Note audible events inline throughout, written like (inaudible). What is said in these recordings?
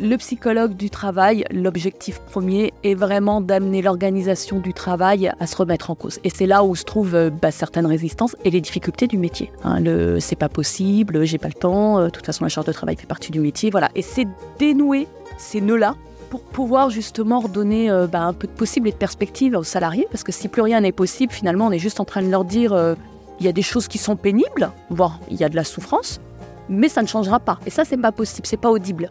le psychologue du travail, l'objectif premier est vraiment d'amener l'organisation du travail à se remettre en cause. Et c'est là où se trouvent euh, bah, certaines résistances et les difficultés du métier. Hein. le c'est pas possible, j'ai pas le temps, euh, de toute façon la charge de travail fait partie du métier, voilà. Et c'est dénouer ces nœuds-là pour pouvoir justement redonner euh, bah, un peu de possible et de perspective aux salariés, parce que si plus rien n'est possible, finalement, on est juste en train de leur dire il y a des choses qui sont pénibles, voire il y a de la souffrance, mais ça ne changera pas. Et ça, c'est pas possible, c'est pas audible.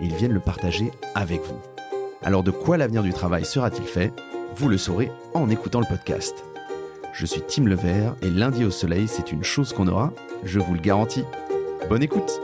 ils viennent le partager avec vous. Alors de quoi l'avenir du travail sera-t-il fait? Vous le saurez en écoutant le podcast. Je suis Tim Levert et lundi au soleil, c'est une chose qu'on aura, je vous le garantis. Bonne écoute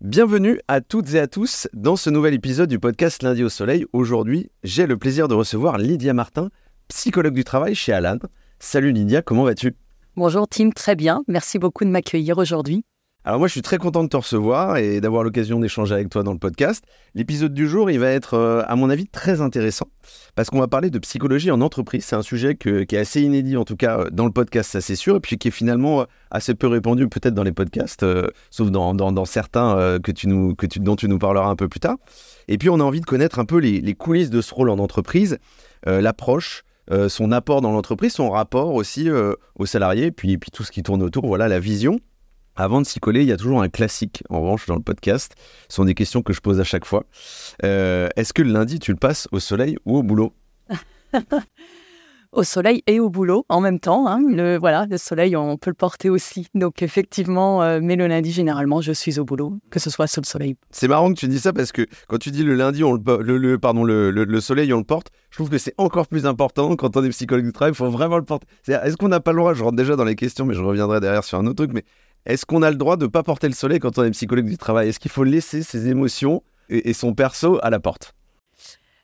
Bienvenue à toutes et à tous dans ce nouvel épisode du podcast Lundi au Soleil. Aujourd'hui, j'ai le plaisir de recevoir Lydia Martin, psychologue du travail chez Alan. Salut Lydia, comment vas-tu? Bonjour Tim, très bien. Merci beaucoup de m'accueillir aujourd'hui. Alors moi, je suis très content de te recevoir et d'avoir l'occasion d'échanger avec toi dans le podcast. L'épisode du jour, il va être, euh, à mon avis, très intéressant parce qu'on va parler de psychologie en entreprise. C'est un sujet qui est assez inédit, en tout cas euh, dans le podcast, ça c'est sûr, et puis qui est finalement euh, assez peu répandu peut-être dans les podcasts, sauf dans, certains que tu nous, dont tu nous parleras un peu plus tard. Et puis on a envie de connaître un peu les, coulisses de ce rôle en entreprise, l'approche, son apport dans l'entreprise, son rapport aussi aux salariés, puis, puis tout ce qui tourne autour, voilà, la vision. Avant de s'y coller, il y a toujours un classique, en revanche, dans le podcast. Ce sont des questions que je pose à chaque fois. Euh, est-ce que le lundi, tu le passes au soleil ou au boulot (laughs) Au soleil et au boulot en même temps. Hein. Le, voilà, le soleil, on peut le porter aussi. Donc effectivement, euh, mais le lundi, généralement, je suis au boulot, que ce soit sous le soleil. C'est marrant que tu dis ça parce que quand tu dis le lundi, on le, pardon, le, soleil, on le porte. Je trouve que c'est encore plus important quand on est psychologue du travail. Il faut vraiment le porter. Est-ce qu'on n'a pas le droit Je rentre déjà dans les questions, mais je reviendrai derrière sur un autre truc. Mais est-ce qu'on a le droit de ne pas porter le soleil quand on est psychologue du travail? Est-ce qu'il faut laisser ses émotions et, son perso à la porte?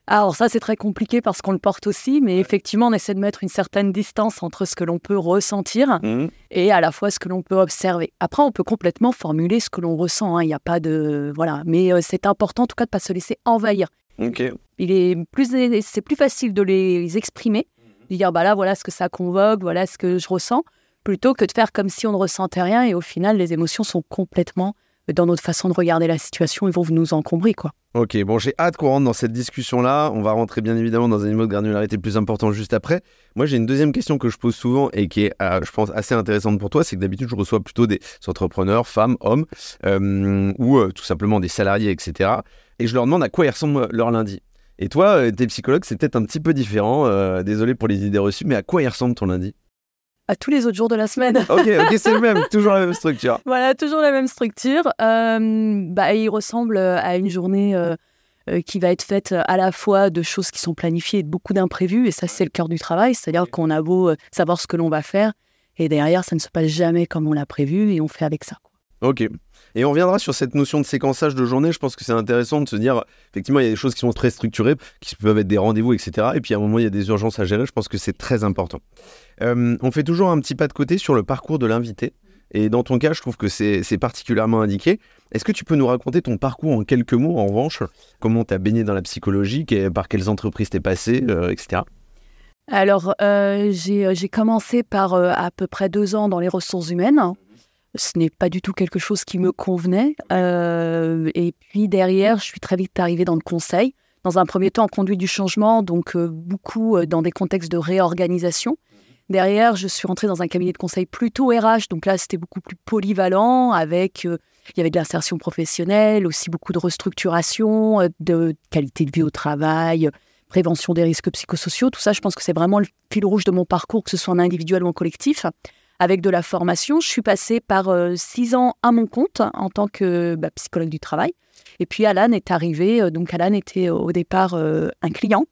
Alors ça, c'est très compliqué parce qu'on le porte aussi, mais effectivement, on essaie de mettre une certaine distance entre ce que l'on peut ressentir mmh. et à la fois ce que l'on peut observer. Après, on peut complètement formuler ce que l'on ressent. Hein. Il n'y a pas de voilà, mais euh, c'est important en tout cas de pas se laisser envahir. Il est plus, c'est plus facile de les exprimer, de dire bah là voilà ce que ça convoque, voilà ce que je ressens, plutôt que de faire comme si on ne ressentait rien et au final les émotions sont complètement dans notre façon de regarder la situation, ils vont nous encombrer quoi. Ok, bon j'ai hâte qu'on rentre dans cette discussion-là. On va rentrer bien évidemment dans un niveau de granularité plus important juste après. Moi j'ai une deuxième question que je pose souvent et qui est, euh, je pense, assez intéressante pour toi, c'est que d'habitude je reçois plutôt des entrepreneurs, femmes, hommes, euh, ou euh, tout simplement des salariés, etc. Et je leur demande à quoi ils ressemblent leur lundi. Et toi, tes psychologues, c'est peut-être un petit peu différent. désolé pour les idées reçues, mais à quoi il ressemble ton lundi? À tous les autres jours de la semaine. ok, ok, (laughs) c'est le même, toujours la même structure. voilà, toujours la même structure. Euh, bah, il ressemble à une journée euh, euh, qui va être faite à la fois de choses qui sont planifiées et de beaucoup d'imprévus, et ça, c'est le cœur du travail, c'est-à-dire qu'on a beau savoir ce que l'on va faire, et derrière, ça ne se passe jamais comme on l'a prévu, et on fait avec ça. Ok. Et on reviendra sur cette notion de séquençage de journée. Je pense que c'est intéressant de se dire, effectivement, il y a des choses qui sont très structurées, qui peuvent être des rendez-vous, etc. Et puis à un moment, il y a des urgences à gérer. Je pense que c'est très important. Euh, on fait toujours un petit pas de côté sur le parcours de l'invité. Et dans ton cas, je trouve que c'est particulièrement indiqué. Est-ce que tu peux nous raconter ton parcours en quelques mots, en revanche? Comment tu as baigné dans la psychologie? Par quelles entreprises t'es passé, euh, etc. Alors, euh, j'ai commencé par à peu près deux ans dans les ressources humaines ce n'est pas du tout quelque chose qui me convenait. Euh, et puis derrière, je suis très vite arrivée dans le conseil. Dans un premier temps, en conduite du changement, donc euh, beaucoup euh, dans des contextes de réorganisation. Derrière, je suis rentrée dans un cabinet de conseil plutôt RH, donc là, c'était beaucoup plus polyvalent, avec, il y avait de l'insertion professionnelle, aussi beaucoup de restructuration, de qualité de vie au travail, prévention des risques psychosociaux. Tout ça, je pense que c'est vraiment le fil rouge de mon parcours, que ce soit en individuel ou en collectif avec de la formation. Je suis passée par euh, six ans à mon compte en tant que bah, psychologue du travail. Et puis Alan est arrivé. donc Alan était au départ un client.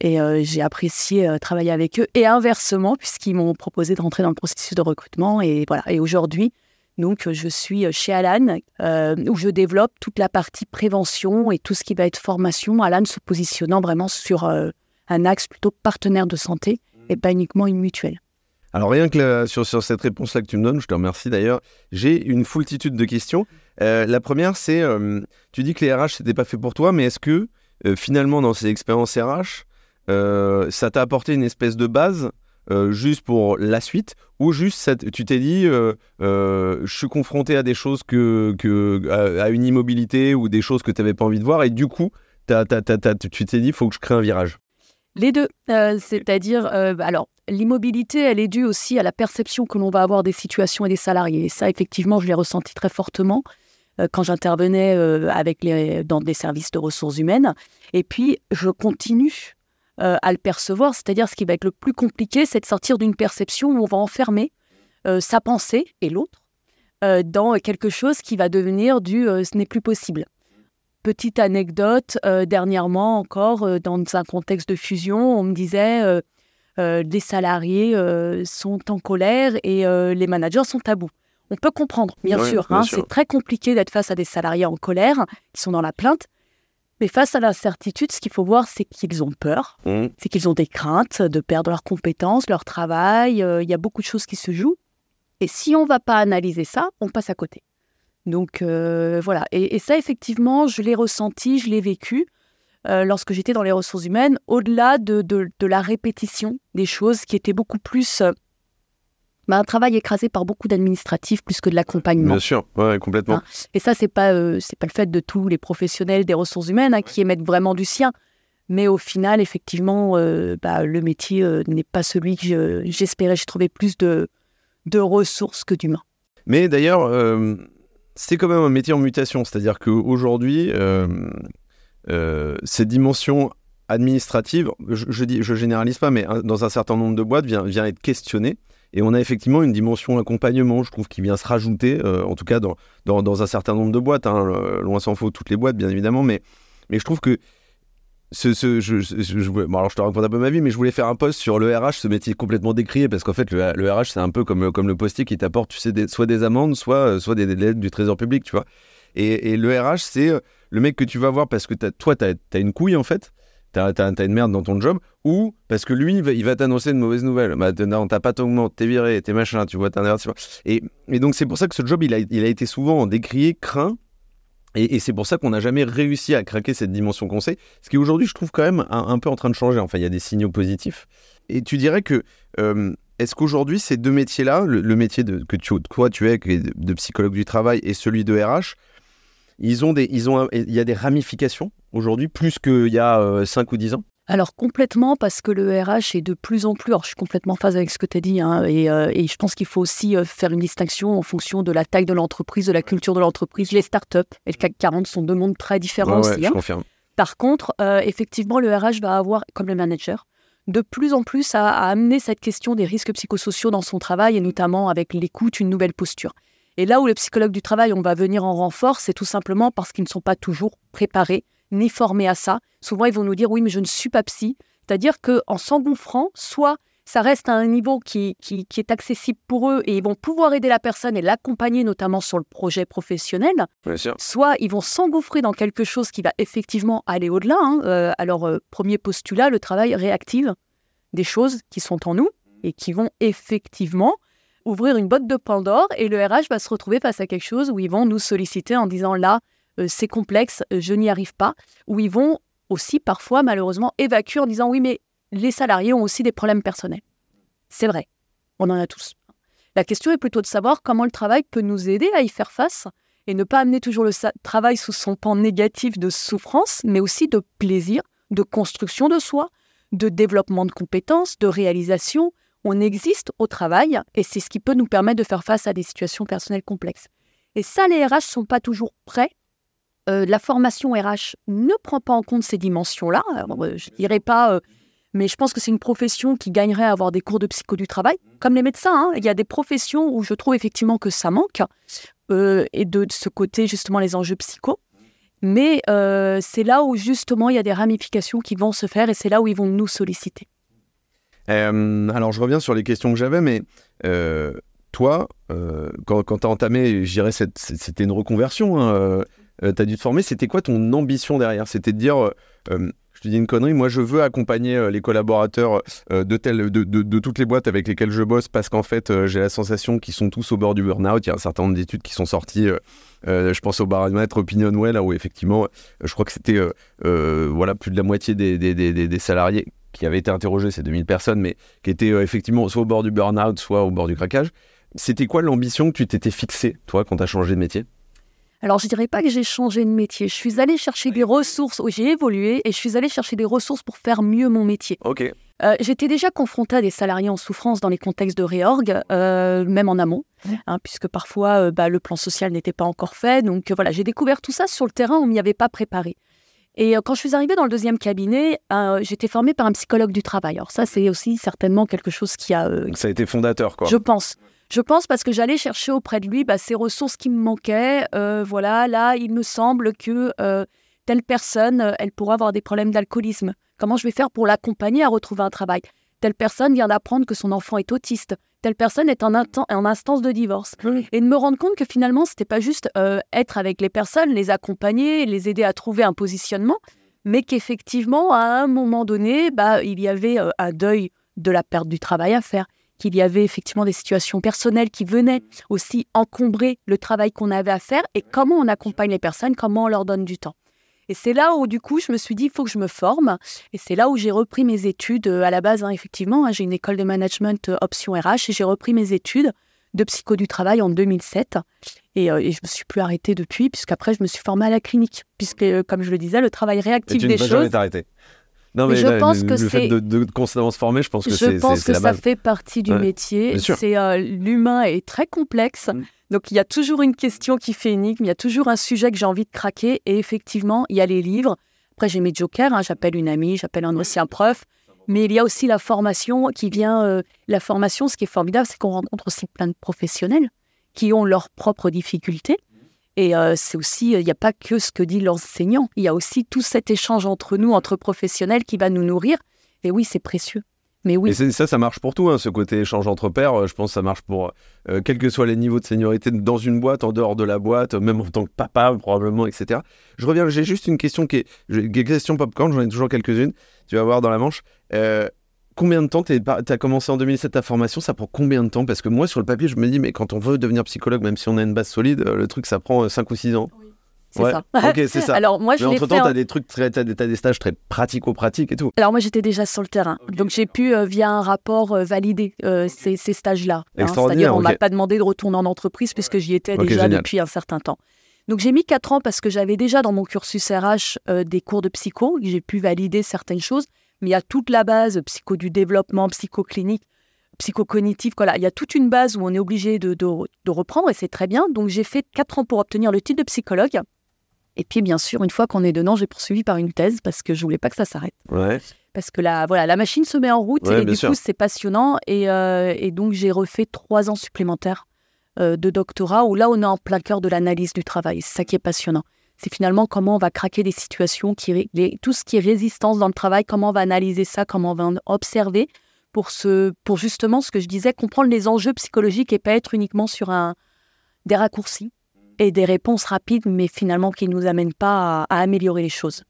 Et j'ai apprécié travailler avec eux. Et inversement, puisqu'ils m'ont proposé de rentrer dans le processus de recrutement. Et voilà. Et aujourd'hui, donc, je suis chez Alan, où je développe toute la partie prévention et tout ce qui va être formation. Alan se positionnant vraiment sur un axe plutôt partenaire de santé et pas uniquement une mutuelle. Alors rien que sur, sur, cette réponse-là que tu me donnes, je te remercie d'ailleurs, j'ai une foultitude de questions. Euh, la première, c'est, euh, tu dis que les RH, c'était pas fait pour toi, mais est-ce que euh, finalement, dans ces expériences RH, ça t'a apporté une espèce de base juste pour la suite ou juste tu t'es dit, je suis confronté à des choses que, à, une immobilité ou des choses que tu n'avais pas envie de voir et du coup, tu t'es dit, faut que je crée un virage? Les deux, euh, c'est-à-dire, euh, alors l'immobilité, elle est due aussi à la perception que l'on va avoir des situations et des salariés. Et ça, effectivement, je l'ai ressenti très fortement euh, quand j'intervenais avec les, dans des services de ressources humaines. Et puis, je continue à le percevoir, c'est-à-dire ce qui va être le plus compliqué, c'est de sortir d'une perception où on va enfermer sa pensée et l'autre dans quelque chose qui va devenir du ce n'est plus possible. Petite anecdote, euh, dernièrement encore, euh, dans un contexte de fusion, on me disait euh, les salariés sont en colère et les managers sont à bout. On peut comprendre, bien, sûr. Hein, c'est très compliqué d'être face à des salariés en colère qui sont dans la plainte. Mais face à l'incertitude, ce qu'il faut voir, c'est qu'ils ont peur, mmh. c'est qu'ils ont des craintes de perdre leurs compétences, leur travail. Il y a beaucoup de choses qui se jouent. Et si on ne va pas analyser ça, on passe à côté. Donc euh, voilà, et, ça effectivement, je l'ai ressenti, je l'ai vécu euh, lorsque j'étais dans les ressources humaines, au-delà de, la répétition des choses qui étaient beaucoup plus... Euh, bah, un travail écrasé par beaucoup d'administratifs plus que de l'accompagnement. Bien sûr, ouais, complètement. Hein, et ça, c'est pas c'est pas le fait de tous les professionnels des ressources humaines hein, qui émettent vraiment du sien, mais au final, effectivement, bah, le métier n'est pas celui que j'espérais. J'ai trouvé plus de de ressources que d'humains. Mais d'ailleurs, c'est quand même un métier en mutation. C'est-à-dire qu'aujourd'hui, euh, euh, cette dimension administrative, je, dis, je généralise pas, mais dans un certain nombre de boîtes, vient, vient être questionnée. Et on a effectivement une dimension accompagnement, je trouve, qui vient se rajouter, euh, en tout cas dans, dans, un certain nombre de boîtes. Hein, loin s'en faut, toutes les boîtes, bien évidemment. Mais, mais je trouve que je, alors je te raconte un peu ma vie, mais je voulais faire un post sur le RH, ce métier complètement décrié, parce qu'en fait, le, RH, c'est un peu comme, le postier qui t'apporte, tu sais, soit des amendes, soit, soit des, des, du trésor public, tu vois. Et, le RH, c'est euh, le mec que tu vas voir parce que toi, tu as, une couille, en fait, tu as, une merde dans ton job, ou parce que lui, il va, t'annoncer une mauvaise nouvelle. Bah, non, t'as pas ton t'es viré, t'es machin, tu vois, t'es un et, et donc, c'est pour ça que ce job, il a été souvent décrié, craint, et, c'est pour ça qu'on n'a jamais réussi à craquer cette dimension conseil, ce qui aujourd'hui, je trouve quand même un, peu en train de changer. Enfin, il y a des signaux positifs. Et tu dirais que, euh, est-ce qu'aujourd'hui, ces deux métiers-là, le, métier de, que tu, toi tu es, de, psychologue du travail, et celui de RH, ils ont des, ils ont, il y a des ramifications aujourd'hui, plus qu'il y a 5 euh, ou 10 ans? Alors complètement parce que le RH est de plus en plus, alors je suis complètement en phase avec ce que tu as dit, hein, euh, et, je pense qu'il faut aussi euh, faire une distinction en fonction de la taille de l'entreprise, de la culture de l'entreprise. Les startups et le CAC 40 sont deux mondes très différents aussi. Je hein. confirme. Par contre, euh, effectivement, le RH va avoir, comme le manager, de plus en plus à, amener cette question des risques psychosociaux dans son travail, et notamment avec l'écoute, une nouvelle posture. Et là où les psychologues du travail, on va venir en renfort, c'est tout simplement parce qu'ils ne sont pas toujours préparés ni formés à ça. Souvent, ils vont nous dire oui, mais je ne suis pas psy. C'est-à-dire qu'en s'engouffrant, soit ça reste à un niveau qui, qui, est accessible pour eux et ils vont pouvoir aider la personne et l'accompagner, notamment sur le projet professionnel. Soit ils vont s'engouffrer dans quelque chose qui va effectivement aller au-delà. Hein. Euh, alors, euh, premier postulat, le travail réactive des choses qui sont en nous et qui vont effectivement ouvrir une boîte de Pandore et le RH va se retrouver face à quelque chose où ils vont nous solliciter en disant là, c'est complexe, euh, je n'y arrive pas, où ils vont aussi parfois malheureusement évacuer en disant oui mais les salariés ont aussi des problèmes personnels. C'est vrai, on en a tous. La question est plutôt de savoir comment le travail peut nous aider à y faire face et ne pas amener toujours le travail sous son pan négatif de souffrance, mais aussi de plaisir, de construction de soi, de développement de compétences, de réalisation. On existe au travail et c'est ce qui peut nous permettre de faire face à des situations personnelles complexes. Et ça, les RH ne sont pas toujours prêts euh, la formation RH ne prend pas en compte ces dimensions-là. Euh, je dirais pas, euh, mais je pense que c'est une profession qui gagnerait à avoir des cours de psycho du travail, comme les médecins. Hein. Il y a des professions où je trouve effectivement que ça manque, et de, ce côté justement les enjeux psycho. Mais euh, c'est là où justement il y a des ramifications qui vont se faire et c'est là où ils vont nous solliciter. Euh, alors je reviens sur les questions que j'avais, mais euh, toi, quand, quand tu as entamé, je dirais, c'était une reconversion, hein, tu as dû te former, c'était quoi ton ambition derrière? C'était de dire je te dis une connerie, moi je veux accompagner euh, les collaborateurs euh, de, de, toutes les boîtes avec lesquelles je bosse parce qu'en fait euh, j'ai la sensation qu'ils sont tous au bord du burn-out. Il y a un certain nombre d'études qui sont sorties, je pense au baromètre Opinionway, là où effectivement je crois que c'était voilà, plus de la moitié des, des, salariés qui avaient été interrogés, c'est 2000 personnes, mais qui étaient effectivement soit au bord du burn-out, soit au bord du craquage. C'était quoi l'ambition que tu t'étais fixée, toi, quand tu as changé de métier? Alors, je dirais pas que j'ai changé de métier. Je suis allée chercher des ressources, où j'ai évolué et je suis allée chercher des ressources pour faire mieux mon métier. Ok. Euh, j'étais déjà confrontée à des salariés en souffrance dans les contextes de réorg, euh, même en amont, hein, puisque parfois euh, bah, le plan social n'était pas encore fait. Donc voilà, j'ai découvert tout ça sur le terrain, on m'y avait pas préparé. Et quand je suis arrivée dans le deuxième cabinet, j'étais formée par un psychologue du travail. Alors ça, c'est aussi certainement quelque chose qui a... ça a été fondateur, quoi. Je pense. Je pense parce que j'allais chercher auprès de lui bah, ces ressources qui me manquaient. Euh, voilà, là, il me semble que euh, telle personne, euh, elle pourrait avoir des problèmes d'alcoolisme. Comment je vais faire pour l'accompagner à retrouver un travail? Telle personne vient d'apprendre que son enfant est autiste. Telle personne est en, en instance de divorce. Et de me rendre compte que finalement, ce n'était pas juste être avec les personnes, les accompagner, les aider à trouver un positionnement, mais qu'effectivement, à un moment donné, bah, il y avait un deuil de la perte du travail à faire qu'il y avait effectivement des situations personnelles qui venaient aussi encombrer le travail qu'on avait à faire et comment on accompagne les personnes, comment on leur donne du temps. Et c'est là où, du coup, je me suis dit, il faut que je me forme. Et c'est là où j'ai repris mes études. Euh, à la base, hein, effectivement, hein, j'ai une école de management euh, option RH et j'ai repris mes études de psycho du travail en 2007. Et, euh, et je me suis plus arrêtée depuis, puisqu'après, je me suis formée à la clinique. Puisque, comme je le disais, le travail réactif des choses. Non, mais, je pense que le fait de, constamment se former, je pense que c'est Je pense que ça fait partie du métier. C'est euh, l'humain est très complexe. Mm. Donc il y a toujours une question qui fait énigme, il y a toujours un sujet que j'ai envie de craquer. Et effectivement, il y a les livres. Après, j'ai mes jokers. Hein. j'appelle une amie, j'appelle un ancien prof. Mais il y a aussi la formation qui vient. Euh, la formation, ce qui est formidable, c'est qu'on rencontre aussi plein de professionnels qui ont leurs propres difficultés et euh, c'est aussi, il n'y a pas que ce que dit l'enseignant, il y a aussi tout cet échange entre nous, entre professionnels, qui va nous nourrir. Et oui, c'est précieux. Mais oui. Et ça, ça marche pour tout, hein, ce côté échange entre pairs. Euh, je pense que ça marche pour euh, quels que soient les niveaux de seniorité dans une boîte, en dehors de la boîte, même en tant que papa, probablement, etc. Je reviens, j'ai juste une question qui est. Une question popcorn, j'en ai toujours quelques-unes. Tu vas voir dans la manche. Combien de temps tu as commencé en 2007 ta formation Ça prend combien de temps? Parce que moi, sur le papier, je me dis, mais quand on veut devenir psychologue, même si on a une base solide, euh, le truc, ça prend 5 euh, ou 6 ans. Oui. C'est ça. (laughs) ok, c'est ça. Alors moi, mais entre temps, tu as des trucs très, as des, stages très pratico-pratiques et tout. Alors moi, j'étais déjà sur le terrain, donc j'ai pu euh, via un rapport valider ces, stages-là. Hein. C'est-à-dire, on m'a pas demandé de retourner en entreprise puisque j'y étais déjà depuis un certain temps. Donc j'ai mis 4 ans parce que j'avais déjà dans mon cursus RH des cours de psycho, j'ai pu valider certaines choses mais il y a toute la base psycho du développement, psychoclinique, psychocognitif. Voilà, il y a toute une base où on est obligé de, de, reprendre et c'est très bien. Donc j'ai fait quatre ans pour obtenir le titre de psychologue. Et puis bien sûr, une fois qu'on est dedans, j'ai poursuivi par une thèse parce que je voulais pas que ça s'arrête. Ouais. Parce que la, voilà, la machine se met en route et du coup c'est passionnant. Et, euh, et, donc j'ai refait trois ans supplémentaires euh, de doctorat où là on est en plein cœur de l'analyse du travail. C'est ça qui est passionnant c'est finalement comment on va craquer des situations, qui, tout ce qui est résistance dans le travail, comment on va analyser ça, comment on va observer pour, justement ce que je disais, comprendre les enjeux psychologiques et pas être uniquement sur un, des raccourcis et des réponses rapides, mais finalement qui ne nous amènent pas à améliorer les choses.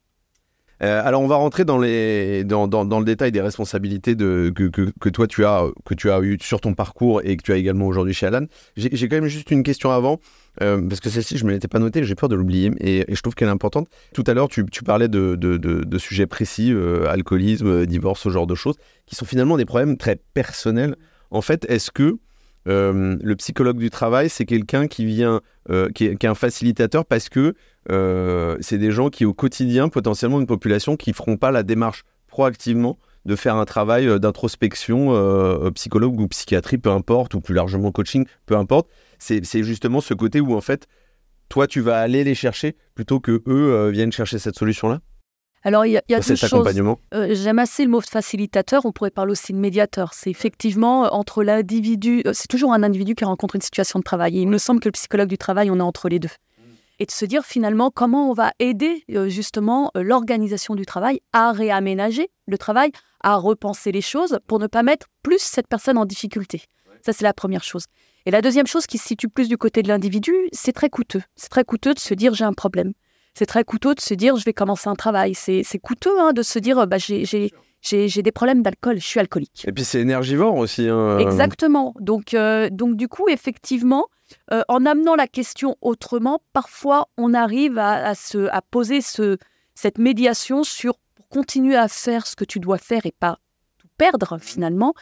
Euh, alors on va rentrer dans, les, dans, dans, le détail des responsabilités que, que, que, toi tu as, que tu as eues sur ton parcours et que tu as également aujourd'hui chez Alan. J'ai quand même juste une question avant, euh, parce que celle-ci je ne me l'étais pas notée, j'ai peur de l'oublier et, je trouve qu'elle est importante. Tout à l'heure tu, tu, parlais de, de, de, sujets précis, euh, alcoolisme, divorce, ce genre de choses, qui sont finalement des problèmes très personnels. En fait, est-ce que euh, le psychologue du travail, c'est quelqu'un qui vient, euh, qui, est, un facilitateur parce que euh, c'est des gens qui, au quotidien, potentiellement une population qui feront pas la démarche proactivement de faire un travail d'introspection, psychologue ou psychiatrie, peu importe, ou plus largement coaching, peu importe. C'est justement ce côté où, en fait, toi, tu vas aller les chercher plutôt que eux viennent chercher cette solution-là? Alors, il y a, y a deux choses. Euh, j'aime assez le mot facilitateur. On pourrait parler aussi de médiateur. C'est effectivement euh, entre l'individu. Euh, c'est toujours un individu qui rencontre une situation de travail. Et il me semble que le psychologue du travail, on est entre les deux. et de se dire finalement comment on va aider euh, justement l'organisation du travail à réaménager le travail, à repenser les choses pour ne pas mettre plus cette personne en difficulté. Ça, c'est la première chose. Et la deuxième chose qui se situe plus du côté de l'individu, c'est très coûteux. C'est très coûteux de se dire j'ai un problème. C'est très coûteux de se dire je vais commencer un travail. C'est coûteux hein, de se dire bah, j'ai j'ai des problèmes d'alcool, je suis alcoolique. Et puis c'est énergivore aussi. Hein. Exactement. Donc, euh, donc du coup, effectivement, euh, en amenant la question autrement, parfois on arrive à, se, à poser ce, cette médiation sur pour continuer à faire ce que tu dois faire et pas tout perdre finalement.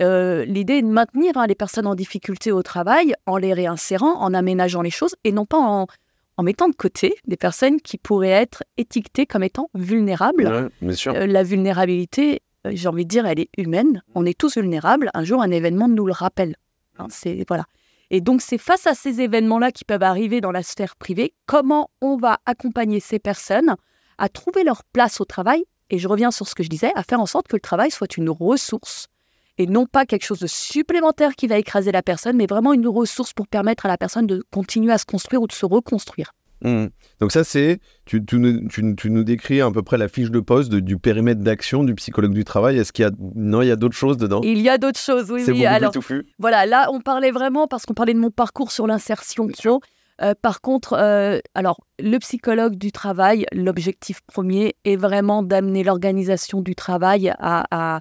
Euh, l'idée est de maintenir hein, les personnes en difficulté au travail en les réinsérant, en aménageant les choses et non pas en, en mettant de côté des personnes qui pourraient être étiquetées comme étant vulnérables. Euh, la vulnérabilité, euh, j'ai envie de dire, elle est humaine. On est tous vulnérables. Un jour, un événement nous le rappelle. Hein, c'est voilà. Et donc, c'est face à ces événements-là qui peuvent arriver dans la sphère privée, comment on va accompagner ces personnes à trouver leur place au travail? Et je reviens sur ce que je disais, à faire en sorte que le travail soit une ressource et non pas quelque chose de supplémentaire qui va écraser la personne, mais vraiment une ressource pour permettre à la personne de continuer à se construire ou de se reconstruire. Mmh. Donc ça, c'est, tu, tu, nous décris à peu près la fiche de poste du périmètre d'action du psychologue du travail. Est-ce qu'il y a, non, il y a d'autres choses dedans? Il y a d'autres choses, oui. C'est oui. Alors, voilà, là, on parlait vraiment parce qu'on parlait de mon parcours sur l'insertion. Euh, par contre, euh, alors le psychologue du travail, l'objectif premier est vraiment d'amener l'organisation du travail à à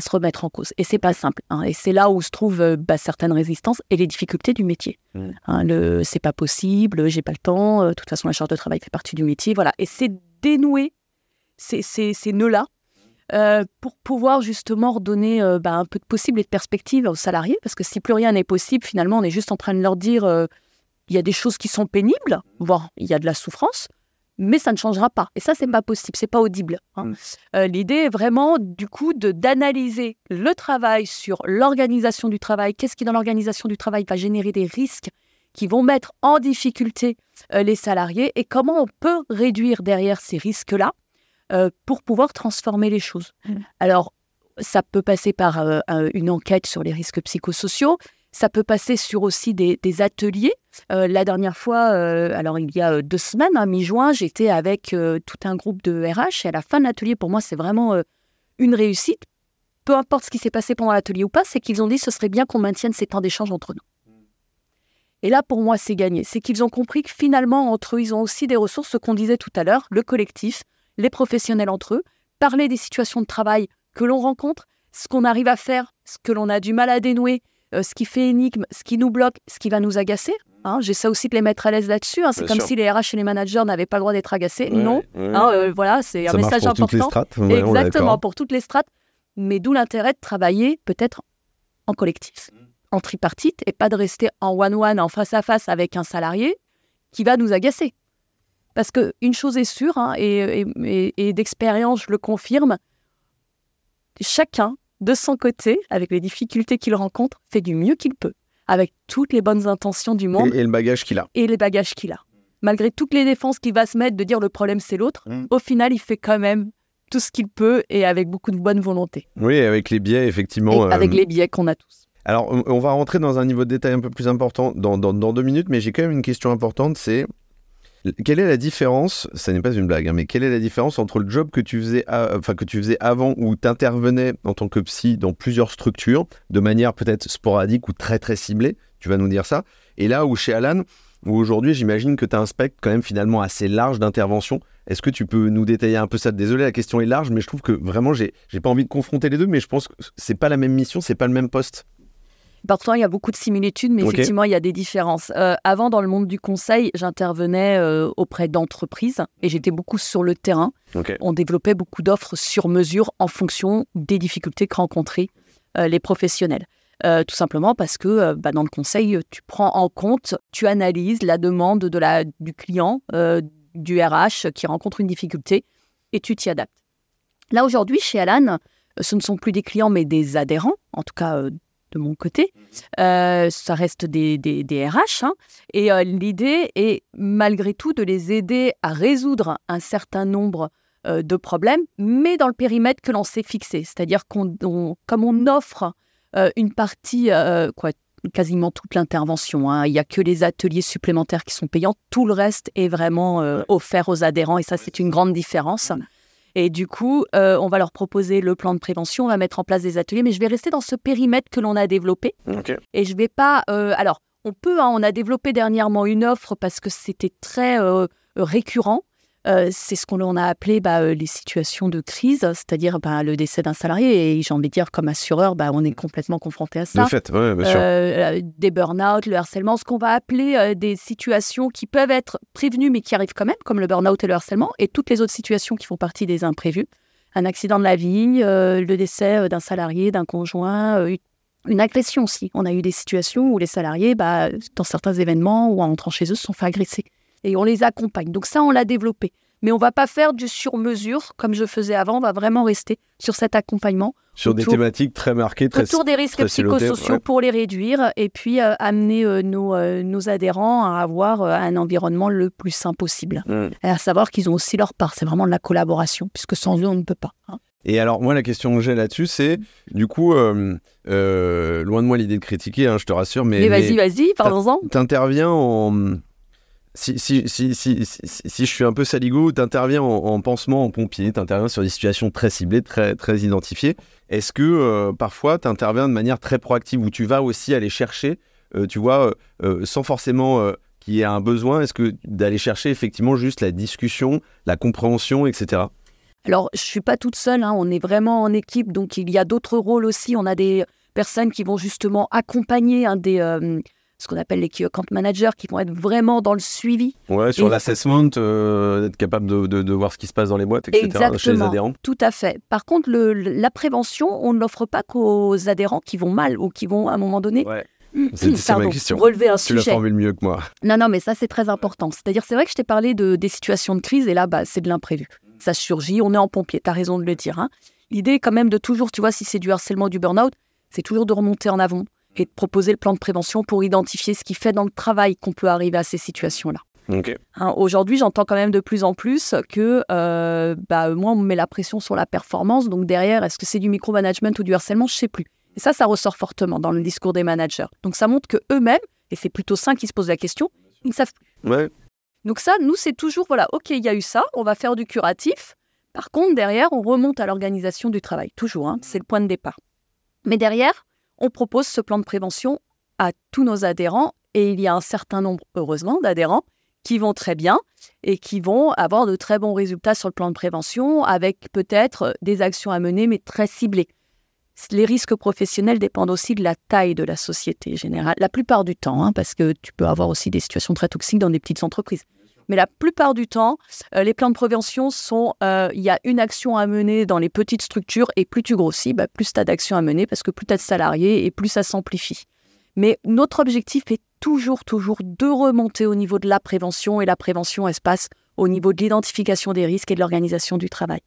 se remettre en cause. Et c'est pas simple. Hein. Et c'est là où se trouvent euh, bah, certaines résistances et les difficultés du métier. Mmh. Hein, le c'est pas possible, j'ai pas le temps, euh, de toute façon la charge de travail fait partie du métier. Voilà. Et c'est dénouer ces, ces, ces nœuds-là euh, pour pouvoir justement redonner bah, un peu de possible et de perspective aux salariés. Parce que si plus rien n'est possible, finalement, on est juste en train de leur dire il y a des choses qui sont pénibles, voire il y a de la souffrance mais ça ne changera pas. Et ça, c'est pas possible, c'est pas audible. Hein. Mm. Euh, l'idée est vraiment, du coup, de d'analyser le travail sur l'organisation du travail. Qu'est-ce qui, dans l'organisation du travail, va générer des risques qui vont mettre en difficulté euh, les salariés et comment on peut réduire derrière ces risques-là euh, pour pouvoir transformer les choses? Mm. Alors, ça peut passer par une enquête sur les risques psychosociaux, ça peut passer sur aussi des, ateliers. Euh, la dernière fois, euh, alors il y a euh, deux semaines, hein, mi-juin, j'étais avec tout un groupe de RH et à la fin de l'atelier, pour moi, c'est vraiment une réussite. Peu importe ce qui s'est passé pendant l'atelier ou pas, c'est qu'ils ont dit ce serait bien qu'on maintienne ces temps d'échange entre nous. Et là, pour moi, c'est gagné. C'est qu'ils ont compris que finalement, entre eux, ils ont aussi des ressources, ce qu'on disait tout à l'heure, le collectif, les professionnels entre eux, parler des situations de travail que l'on rencontre, ce qu'on arrive à faire, ce que l'on a du mal à dénouer, ce qui fait énigme, ce qui nous bloque, ce qui va nous agacer. Hein. J'essaie aussi de les mettre à l'aise là-dessus. Hein. C'est comme si les RH et les managers n'avaient pas le droit d'être agacés. non. Hein, euh, voilà, c'est un message pour important. Toutes les strates. Exactement, pour toutes les strates. Mais d'où l'intérêt de travailler peut-être en collectif, en tripartite, et pas de rester en one-one, en face-à-face avec un salarié qui va nous agacer. Parce qu'une chose est sûre, et d'expérience, je le confirme, chacun de son côté, avec les difficultés qu'il rencontre, fait du mieux qu'il peut, avec toutes les bonnes intentions du monde. Et, le bagage qu'il a. Et les bagages qu'il a. Malgré toutes les défenses qu'il va se mettre de dire le problème c'est l'autre, mm. au final, il fait quand même tout ce qu'il peut et avec beaucoup de bonne volonté. Oui, avec les biais, effectivement. avec euh, les biais qu'on a tous. Alors, on va rentrer dans un niveau de détail un peu plus important dans, dans deux minutes, mais j'ai quand même une question importante, c'est quelle est la différence, ça n'est pas une blague, hein, mais quelle est la différence entre le job que tu faisais, enfin, que tu faisais avant où tu intervenais en tant que psy dans plusieurs structures, de manière peut-être sporadique ou très très ciblée, tu vas nous dire ça, et là où chez Alan, où aujourd'hui j'imagine que tu as un spectre quand même finalement assez large d'intervention. Est-ce que tu peux nous détailler un peu ça? Désolé, la question est large, mais je trouve que vraiment j'ai pas envie de confronter les deux, mais je pense que c'est pas la même mission, c'est pas le même poste. Pourtant, il y a beaucoup de similitudes, mais effectivement, il y a des différences. Euh, avant, dans le monde du conseil, j'intervenais euh, auprès d'entreprises et j'étais beaucoup sur le terrain. On développait beaucoup d'offres sur mesure en fonction des difficultés que rencontraient euh, les professionnels. tout simplement parce que bah, dans le conseil, tu prends en compte, tu analyses la demande de la, du client, du RH qui rencontre une difficulté et tu t'y adaptes. Là, aujourd'hui, chez Alan, ce ne sont plus des clients, mais des adhérents, en tout cas de mon côté. Euh, ça reste des, des, RH. Hein. et euh, l'idée est malgré tout de les aider à résoudre un certain nombre euh, de problèmes, mais dans le périmètre que l'on s'est fixé. C'est-à-dire qu'on, comme on offre une partie, quoi, quasiment toute l'intervention. hein. Il n'y a que les ateliers supplémentaires qui sont payants. Tout le reste est vraiment offert aux adhérents et ça, c'est une grande différence. Et du coup, euh, on va leur proposer le plan de prévention, on va mettre en place des ateliers, mais je vais rester dans ce périmètre que l'on a développé. Et je vais pas. euh, alors, on peut. hein, on a développé dernièrement une offre parce que c'était très euh, récurrent. Euh, c'est ce qu'on on a appelé bah, euh, les situations de crise, c'est-à-dire bah, le décès d'un salarié. Et j'ai envie de dire, comme assureur, bah, on est complètement confronté à ça. De fait, ouais, bien sûr. Euh, des burn-out, le harcèlement, ce qu'on va appeler euh, des situations qui peuvent être prévenues mais qui arrivent quand même, comme le burn-out et le harcèlement, et toutes les autres situations qui font partie des imprévus. Un accident de la vie, le décès d'un salarié, d'un conjoint, une agression aussi. On a eu des situations où les salariés, bah, dans certains événements ou en entrant chez eux, se sont fait agresser. Et on les accompagne. Donc ça, on l'a développé. Mais on va pas faire du sur-mesure comme je faisais avant. On va vraiment rester sur cet accompagnement Sur des thématiques très marquées, très. autour des risques psychosociaux ouais. pour les réduire et puis euh, amener euh, nos, euh, nos adhérents à avoir un environnement le plus sain possible. Mm. Et à savoir qu'ils ont aussi leur part. C'est vraiment de la collaboration, puisque sans eux, on ne peut pas. hein. Et alors, moi, la question que j'ai là-dessus, c'est du coup, euh, euh, loin de moi l'idée de critiquer, hein, je te rassure, mais. Mais, mais vas-y, vas-y, parlons-en. T'interviens en. Si, si, si, si, je suis un peu saligo, t'interviens en, en pansement, en pompier, t'interviens sur des situations très ciblées, très, très identifiées. Est-ce que euh, parfois t'interviens de manière très proactive où tu vas aussi aller chercher, euh, tu vois, euh, euh, sans forcément qu'il y ait un besoin, est-ce que d'aller chercher effectivement juste la discussion, la compréhension, etc. Alors, je suis pas toute seule, hein, on est vraiment en équipe, donc il y a d'autres rôles aussi. On a des personnes qui vont justement accompagner des, ce qu'on appelle les key account managers, qui vont être vraiment dans le suivi. Ouais, sur l'assessment, euh, d'être capable de, de, de voir ce qui se passe dans les boîtes, etc. Chez les Exactement. adhérents. Tout à fait. Par contre, le- la prévention, on ne l'offre pas qu'aux adhérents qui vont mal ou qui vont, à un moment donné, Ouais. C'était- c'est ma pardon, question. relever un Tu la sujet. formules mieux que moi. Non, non, mais ça, c'est très important. C'est-à-dire, c'est vrai que je t'ai parlé de, des situations de crise, et là, bah, c'est de l'imprévu. Ça surgit, on est en pompier, tu as raison de le dire. hein. L'idée quand même de toujours, tu vois, si c'est du harcèlement, du burn-out, c'est toujours de remonter en avant et de proposer le plan de prévention pour identifier ce qui fait dans le travail qu'on peut arriver à ces situations-là. Hein, Aujourd'hui, j'entends quand même de plus en plus que euh, bah, moi, on me met la pression sur la performance. Donc derrière, est-ce que c'est du micromanagement ou du harcèlement? Je sais plus. Et ça, ça ressort fortement dans le discours des managers. Donc ça montre que eux-mêmes, et c'est plutôt sain qui se posent la question, ils ne savent plus. Ouais. Donc ça, nous, c'est toujours, voilà, ok, il y a eu ça, on va faire du curatif. Par contre, derrière, on remonte à l'organisation du travail. Toujours, hein, c'est le point de départ. Mais derrière, on propose ce plan de prévention à tous nos adhérents et il y a un certain nombre, heureusement, d'adhérents qui vont très bien et qui vont avoir de très bons résultats sur le plan de prévention avec peut-être des actions à mener mais très ciblées. Les risques professionnels dépendent aussi de la taille de la société générale, la plupart du temps, hein, parce que tu peux avoir aussi des situations très toxiques dans des petites entreprises. Mais la plupart du temps, euh, les plans de prévention sont, euh, il y a une action à mener dans les petites structures et plus tu grossis, bah, plus tu as d'actions à mener parce que plus tu as de salariés et plus ça s'amplifie. Mais notre objectif est toujours, toujours de remonter au niveau de la prévention et la prévention, elle se passe au niveau de l'identification des risques et de l'organisation du travail.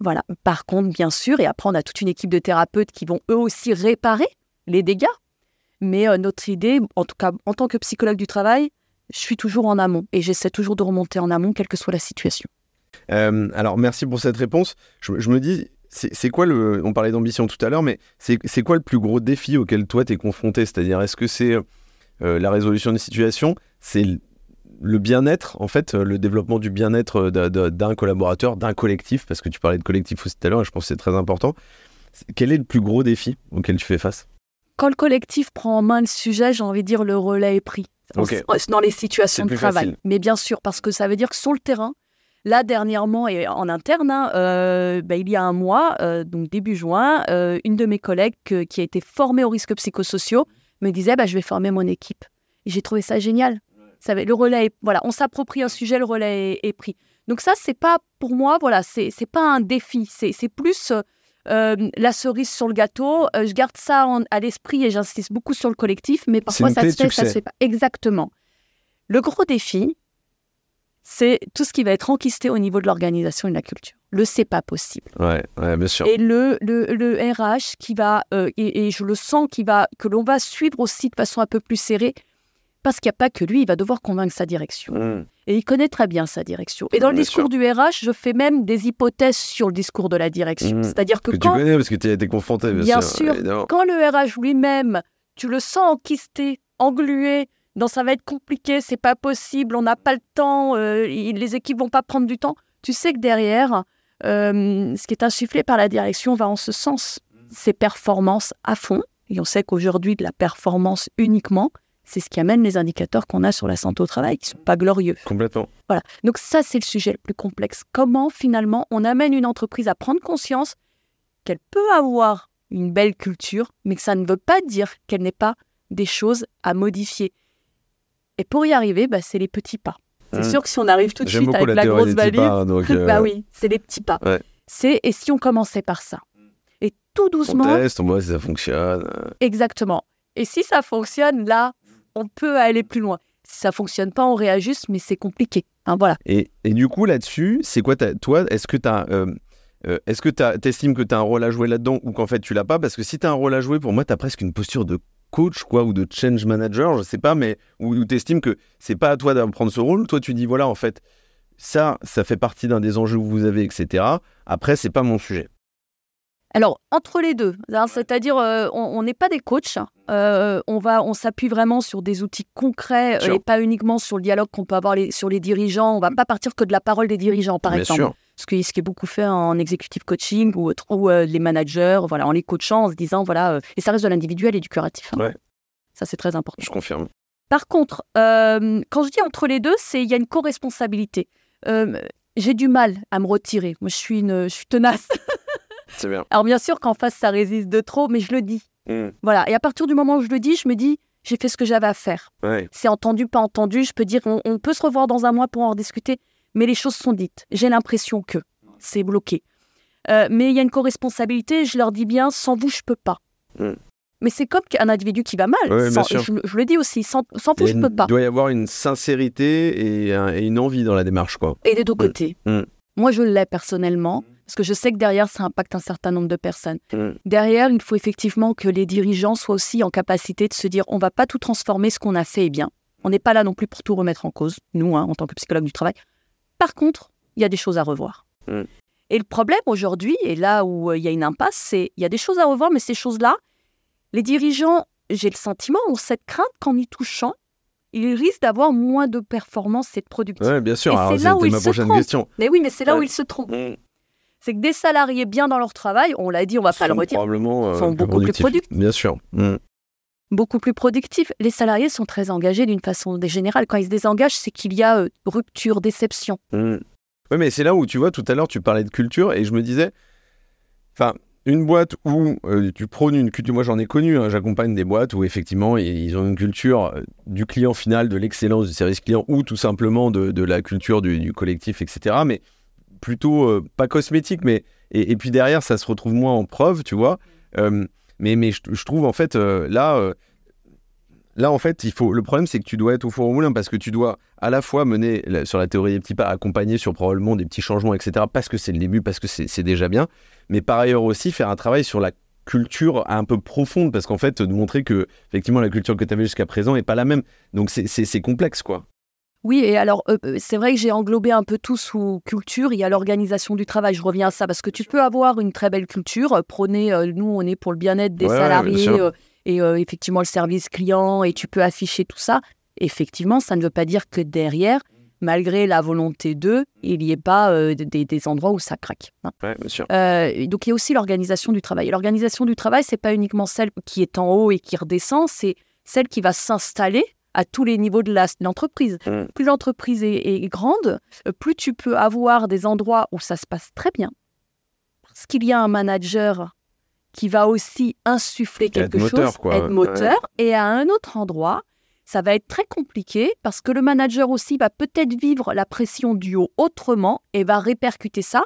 Voilà. Par contre, bien sûr, et après, on a toute une équipe de thérapeutes qui vont eux aussi réparer les dégâts. Mais euh, notre idée, en tout cas, en tant que psychologue du travail, je suis toujours en amont et j'essaie toujours de remonter en amont, quelle que soit la situation. Euh, alors, merci pour cette réponse. Je, je me dis, c'est quoi le. On parlait d'ambition tout à l'heure, mais c'est quoi le plus gros défi auquel toi t'es confronté? C'est-à-dire, est-ce que c'est euh, la résolution des situations? C'est le- bien-être, en fait, euh, le développement du bien-être d'un- collaborateur, d'un collectif, parce que tu parlais de collectif aussi tout à l'heure, et je pense que c'est très important. Quel est le plus gros défi auquel tu fais face? Quand le collectif prend en main le sujet, j'ai envie de dire le relais est pris. Dans les situations de travail. facile. Mais bien sûr, parce que ça veut dire que sur le terrain, là dernièrement et en interne, hein, euh, bah, il y a un mois, euh, donc début juin, euh, une de mes collègues que- qui a été formée aux risques psychosociaux me disait bah, je vais former mon équipe. Et j'ai trouvé ça génial. Ça le relais, est- voilà, on s'approprie un sujet, le relais est, est pris. Donc ça, c'est pas pour moi, voilà, c'est pas un défi, c'est plus euh, la cerise sur le gâteau. Euh, je garde ça en- à l'esprit et j'insiste beaucoup sur le collectif, mais parfois ça se fait, ça se fait pas. Exactement. Le gros défi, c'est tout ce qui va être enquisté au niveau de l'organisation et de la culture. Le c'est pas possible. Ouais, ouais, bien sûr. Et le, le, le RH qui va, euh, et, et je le sens, qui va, que l'on va suivre aussi de façon un peu plus serrée, parce qu'il n'y a pas que lui, il va devoir convaincre sa direction. Mmh. Et il connaît très bien sa direction. Et dans le Bien discours du RH, je fais même des hypothèses sur le discours de la direction. Mhm. C'est-être-dire que, Que tu quand, connais parce que tu as été confronté, bien, Bien sûr. quand le RH lui-même tu le sens enquisté, englué, dans ça va être compliqué, c'est pas possible, on n'a pas le temps, euh, les équipes vont pas prendre du temps. Tu sais que derrière, euh, ce qui est insufflé par la direction va en ce sens. C'est performance à fond. Et on sait qu'aujourd'hui, de la performance uniquement, c'est ce qui amène les indicateurs qu'on a sur la santé au travail, qui ne sont pas glorieux. Complètement. Voilà. Donc ça, c'est le sujet le plus complexe. Comment finalement on amène une entreprise à prendre conscience qu'elle peut avoir une belle culture, mais que ça ne veut pas dire qu'elle n'ait pas des choses à modifier. Et pour y arriver, bah, c'est les petits pas. C'est Mmh. sûr que si on arrive tout de suite avec la, la, grosse valise, pas, donc, (laughs) euh, bah oui, c'est les petits pas. Ouais. C'est et si on commençait par ça? Et tout on doucement, teste, on voit si ça fonctionne. exactement. Et si ça fonctionne, là, on peut aller plus loin. Si ça fonctionne pas, on réajuste, mais c'est compliqué. Hein, voilà. Et, du coup, là-dessus, c'est quoi toi Est-ce que tu est-ce que tu estimes que tu as un rôle à jouer là-dedans ou qu'en fait tu l'as pas? Parce que si tu as un rôle à jouer, pour moi, tu as presque une posture de coach quoi, ou de change manager, je sais pas, mais où, tu estimes que c'est pas à toi de prendre ce rôle? Toi, tu dis voilà, en fait, ça, ça fait partie d'un des enjeux que vous avez, etc. Après, c'est pas mon sujet. Alors, entre les deux, hein, c'est-à-dire, euh, on n'est pas des coachs. euh, on va, on s'appuie vraiment sur des outils concrets euh, et pas uniquement sur le dialogue qu'on peut avoir les- sur les dirigeants. On va pas partir que de la parole des dirigeants, par Bien exemple. sûr. Ce qui, ce qui est beaucoup fait en executive coaching ou, euh, les managers, voilà, en les coachant, en se disant, voilà, et ça reste de l'individuel et du curatif. hein. Ouais. Ça, c'est très important. Je confirme. Par contre, quand je dis entre les deux, c'est il y a une co-responsabilité. J'ai du mal à me retirer. Moi, je suis, une, je suis tenace. (laughs) C'est bien. Alors, bien sûr qu'en face, ça résiste de trop, mais je le dis. Mm. Voilà. Et à partir du moment où je le dis, je me dis, j'ai fait ce que j'avais à faire. Ouais. C'est entendu, pas entendu. Je peux dire, on, on peut se revoir dans un mois pour en rediscuter, mais les choses sont dites. J'ai l'impression que c'est bloqué. Euh, mais il y a une co-responsabilité. Je leur dis bien, sans vous, je peux pas. Mm. Mais c'est comme un individu qui va mal. Ouais, Sans- je, je le dis aussi, sans, sans Il vous, je peux pas. doit y avoir une sincérité et, un- et une envie dans la démarche, quoi. Et des deux côtés. Mm. Moi, je l'ai personnellement, parce que je sais que derrière, ça impacte un certain nombre de personnes. Mm. Derrière, il faut effectivement que les dirigeants soient aussi en capacité de se dire on va pas tout transformer, ce qu'on a fait est bien. On n'est pas là non plus pour tout remettre en cause, nous, hein, en tant que psychologue du travail. Par contre, il y a des choses à revoir. Mm. Et le problème aujourd'hui, et là où euh, il y a une impasse, c'est il y a des choses à revoir, mais ces choses-là, les dirigeants, j'ai le sentiment, ont cette crainte qu'en y touchant, ils risquent d'avoir moins de performance et de productivité. Ouais, bien sûr. C'est là où ils ma se prochaine trompent. question. Mais oui, mais c'est là où ils se trompent. C'est que des salariés bien dans leur travail, on l'a dit, on va pas le redire, Probablement euh, sont beaucoup plus productifs. Bien sûr. Mm. beaucoup plus productifs. Les salariés sont très engagés d'une façon générale. Quand ils se désengagent, c'est qu'il y a euh, rupture, déception. Mm. Oui, mais c'est là où tu vois, tout à l'heure, tu parlais de culture et je me disais, enfin, une boîte où euh, tu prônes une culture, moi j'en ai connu, hein, j'accompagne des boîtes où effectivement ils- ont une culture du client final, de l'excellence du service client ou tout simplement de, de la culture du, du collectif, etc. Mais plutôt euh, pas cosmétique, mais et, et puis derrière ça se retrouve moins en preuve, tu vois. Euh, mais mais je, je trouve en fait euh, là. Là, en fait, il faut. Le problème, c'est que tu dois être au four au moulin parce que tu dois à la fois mener la- sur la théorie des petits pas, accompagner sur probablement des petits changements, etc. Parce que c'est le début, parce que c'est déjà bien. Mais par ailleurs aussi faire un travail sur la culture un peu profonde parce qu'en fait, de montrer que effectivement la culture que tu avais jusqu'à présent est pas la même. Donc c'est complexe, quoi. Oui, et alors, euh, euh, c'est vrai que j'ai englobé un peu tout sous culture. Il y a l'organisation du travail. Je reviens à ça parce que tu peux avoir une très belle culture, euh, prôner, euh, nous, on est pour le bien-être des Ouais, ouais, bien salariés et effectivement le service client, et tu peux afficher tout ça. Effectivement, ça ne veut pas dire que derrière, malgré la volonté d'eux, il n'y ait pas euh, des, des endroits où ça craque. hein. Ouais, bien sûr. Euh, donc il y a aussi l'organisation du travail. L'organisation du travail, c'est pas uniquement celle qui est en haut et qui redescend, c'est celle qui va s'installer à tous les niveaux de l'entreprise. Mm. Plus l'entreprise est, est grande, euh, plus tu peux avoir des endroits où ça se passe très bien. Parce qu'il y a un manager qui va aussi insuffler être quelque moteur, chose, quoi. être moteur, et à un autre endroit, ça va être très compliqué parce que le manager aussi va peut-être vivre la pression du haut autrement et va répercuter ça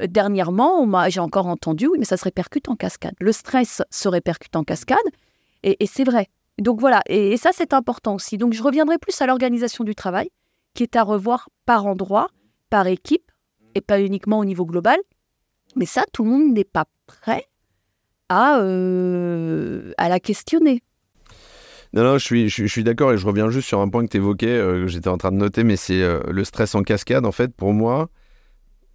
euh, Dernièrement, j'ai encore entendu, oui, mais ça se répercute en cascade. Le stress se répercute en cascade, et, et c'est vrai. Donc voilà, et, ça c'est important aussi. Donc je reviendrai plus à l'organisation du travail, qui est à revoir par endroit, par équipe, et pas uniquement au niveau global. Mais ça, tout le monde n'est pas prêt à, euh, à la questionner. Non, non, je suis, je, suis- d'accord et je reviens juste sur un point que tu évoquais, que j'étais en train de noter, mais c'est euh, le stress en cascade. En fait, pour moi,